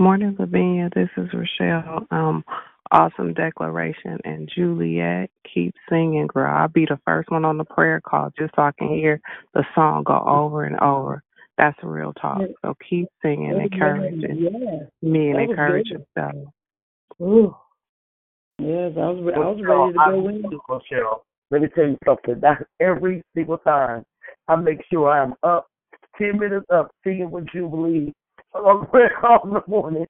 Morning, Lavinia. This is Rochelle. Um, awesome declaration. And Juliet, keep singing, girl. I'll be the first one on the prayer call just so I can hear the song go over and over. That's real talk. So keep singing, Amen. encouraging Yes. me and That was encourage good. yourself. Ooh. Yes, I was re- I was ready to go in. Michelle, let me tell you something. That's every single time. I make sure I'm up, 10 minutes up, singing with Jubilee on the prayer call in the morning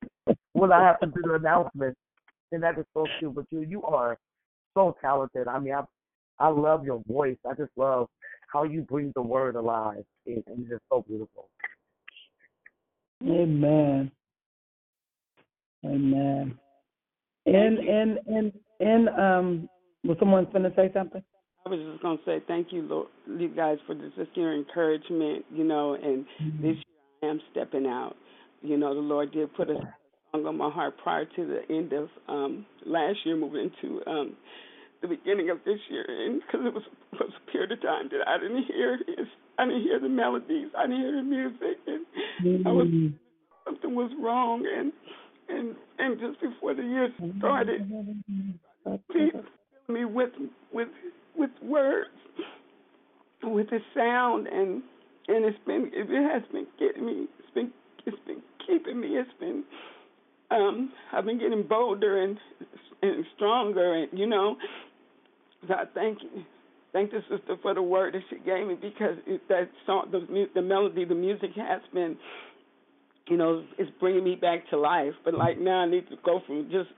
when I have to do the announcement. And that is so cute. But you, you are so talented. I mean, I, I love your voice. I just love how you bring the word alive. It, it's just so beautiful. Amen. Amen. And and and and um was someone going to say something? I was just gonna say thank you, Lord, you guys, for this, just your encouragement. You know, and this year I am stepping out. You know, the Lord did put a song on my heart prior to the end of um last year, moving into um the beginning of this year, and because it was was a period of time that I didn't hear his, I didn't hear the melodies, I didn't hear the music, and I was something was wrong, and and and just before the year started, please filled me with with with words, with the sound, and and it's been it has been getting me. It's been it's been keeping me. It's been um I've been getting bolder and and stronger, and you know. So I thank you. Thank the sister for the word that she gave me because it, that song, the the melody, the music has been, you know, it's bringing me back to life. But like now, I need to go from just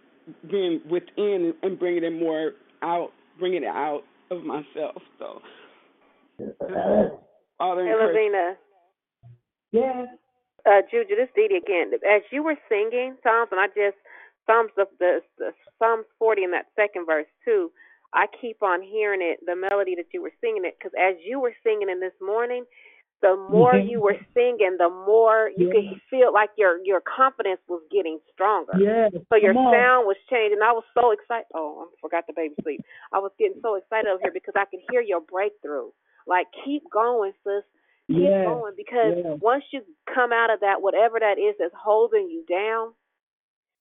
being within and bringing it more out, bringing it out of myself. So, Father, Hey, encourage- Lavina. Yes. Uh, Juju, this Dee again. As you were singing Psalms, and I just Psalms of the, the Psalms 40 in that second verse too. I keep on hearing it, the melody that you were singing it, because as you were singing in this morning, the more Mhm. you were singing, the more you Yeah. could feel like your your confidence was getting stronger. Yes, So your sound was changing. I was so excited. Oh, I forgot the baby sleep. I was getting so excited over here because I could hear your breakthrough. Like keep going, sis. Keep Yes, going because yes. once you come out of that, whatever that is that's holding you down,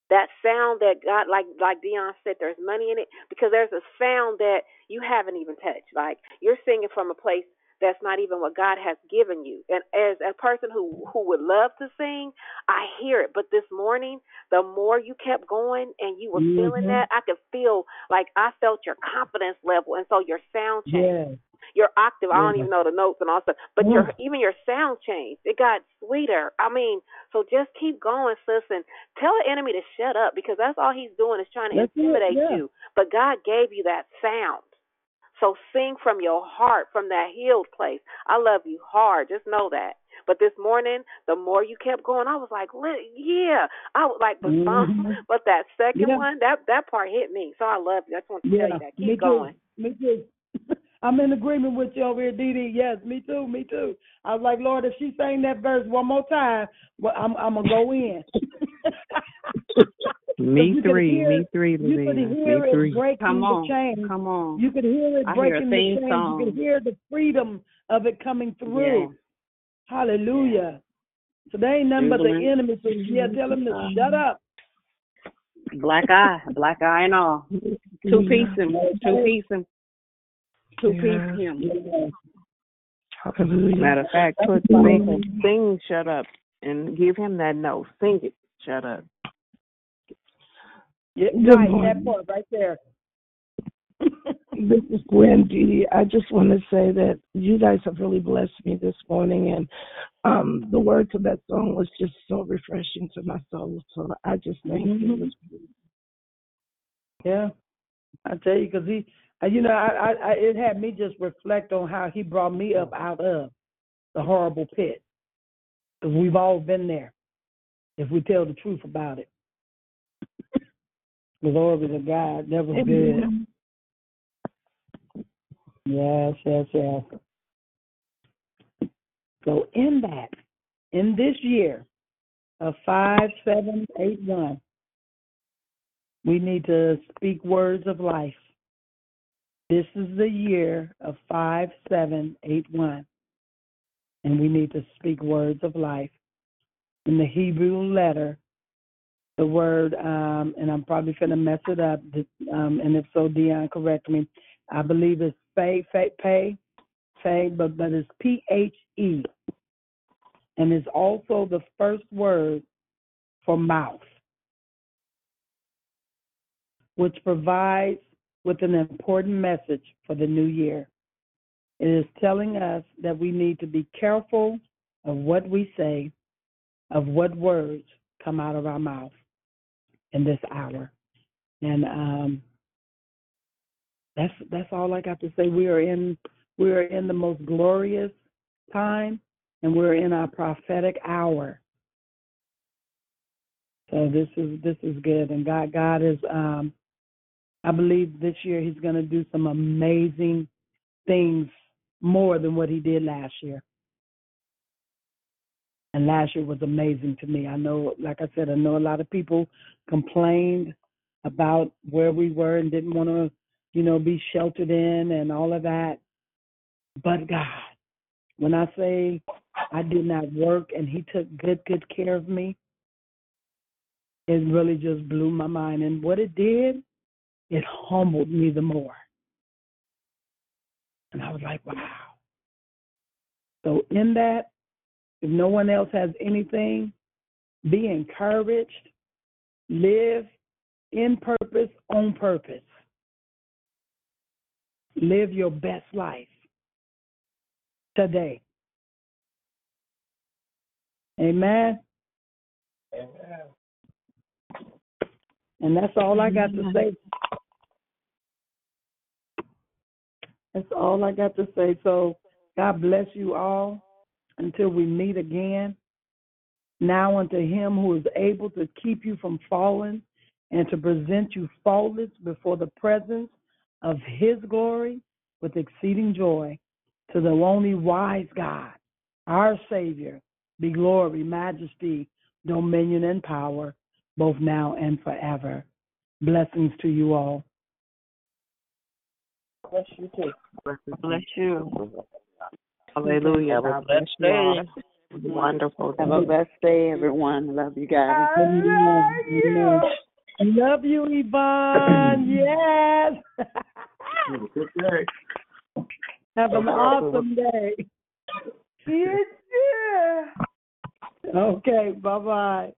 that sound that God, like like Dion said, there's money in it because there's a sound that you haven't even touched. Like you're singing from a place that's not even what God has given you. And as a person who who would love to sing, I hear it. But this morning, the more you kept going and you were feeling Mhm. that, I could feel like I felt your confidence level, and so your sound changed Yes. Your octave. I don't even know the notes and all stuff, but Mm. your even your sound changed. It got sweeter. I mean, so just keep going, sis, and tell the enemy to shut up because that's all he's doing is trying to That's it, intimidate yeah. you. But God gave you that sound. So sing from your heart, from that healed place. I love you hard. Just know that. But this morning, the more you kept going, I was like, yeah. I was like, but, Mhm. but that second Yeah. one, that that part hit me. So I love you. I just want to Yeah, tell you that. Keep me going. too. Me too. I'm in agreement with you over here, Dee Dee. Yes, me too. Me too. I was like, Lord, if she sang that verse one more time, well, I'm I'm gonna go in. Me you three, hear- me three, You could hear Me it three. breaking Come the on. chain. Come on. You could hear it I hear a breaking the theme chain. song. You could hear the freedom of it coming through. Yeah. Hallelujah. So there ain't nothing but the Jubilant. enemy. So yeah, tell him to mm-hmm. shut up. Black eye, black eye and all. Two piece him, two piece him, two piece Yeah. him. Hallelujah. Matter of fact, put sing, sing, shut up, and give him that note. Sing it, shut up. Yeah, Good right, morning. that part right there. This is Gwen G. I just want to say that you guys have really blessed me this morning, and um, the words of that song was just so refreshing to my soul. So I just thank you. Yeah, I tell you, because he, you know, I, I, I, it had me just reflect on how he brought me up out of the horrible pit. Because we've all been there, if we tell the truth about it. Glory to God, never good. Yes, yes, yes. So in that, in this year of five, seven, eight, one, we need to speak words of life. This is the year of five, seven, eight, one, and we need to speak words of life. In the Hebrew letter, the word, um, and I'm probably going to mess it up, um, and if so, Dion, correct me. I believe it's pay, pay, pay, pay, but but it's P H E, and it's also the first word for mouth, which provides with an important message for the new year. It is telling us that we need to be careful of what we say, of what words come out of our mouth in this hour. And um, that's that's all I got to say. We are in we are in the most glorious time, and we're in our prophetic hour. So this is this is good, and God God is. Um, I believe this year He's going to do some amazing things more than what He did last year. And last year was amazing to me. I know, like I said, I know a lot of people complained about where we were and didn't want to, you know, be sheltered in and all of that. But God, when I say I did not work and He took good, good care of me, it really just blew my mind. And what it did, it humbled me the more. And I was like, wow. So, in that, if no one else has anything, be encouraged, live in purpose, on purpose. Live your best life today. Amen. And that's all I got to mm-hmm. say. That's all I got to say. So God bless you all until we meet again. Now unto him who is able to keep you from falling and to present you faultless before the presence of his glory with exceeding joy. To the only wise God, our Savior, be glory, majesty, dominion, and power, both now and forever. Blessings to you all. Bless you too. Bless you. Hallelujah. Have a blessed you all. day. Wonderful. Have a blessed day, everyone. Love you guys. Amen. Love you, Yvonne. yes. Good day. Have an awesome day. Yes, yeah. Okay, bye bye.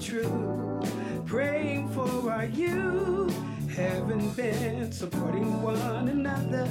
True. Praying for our youth, haven't been supporting one another.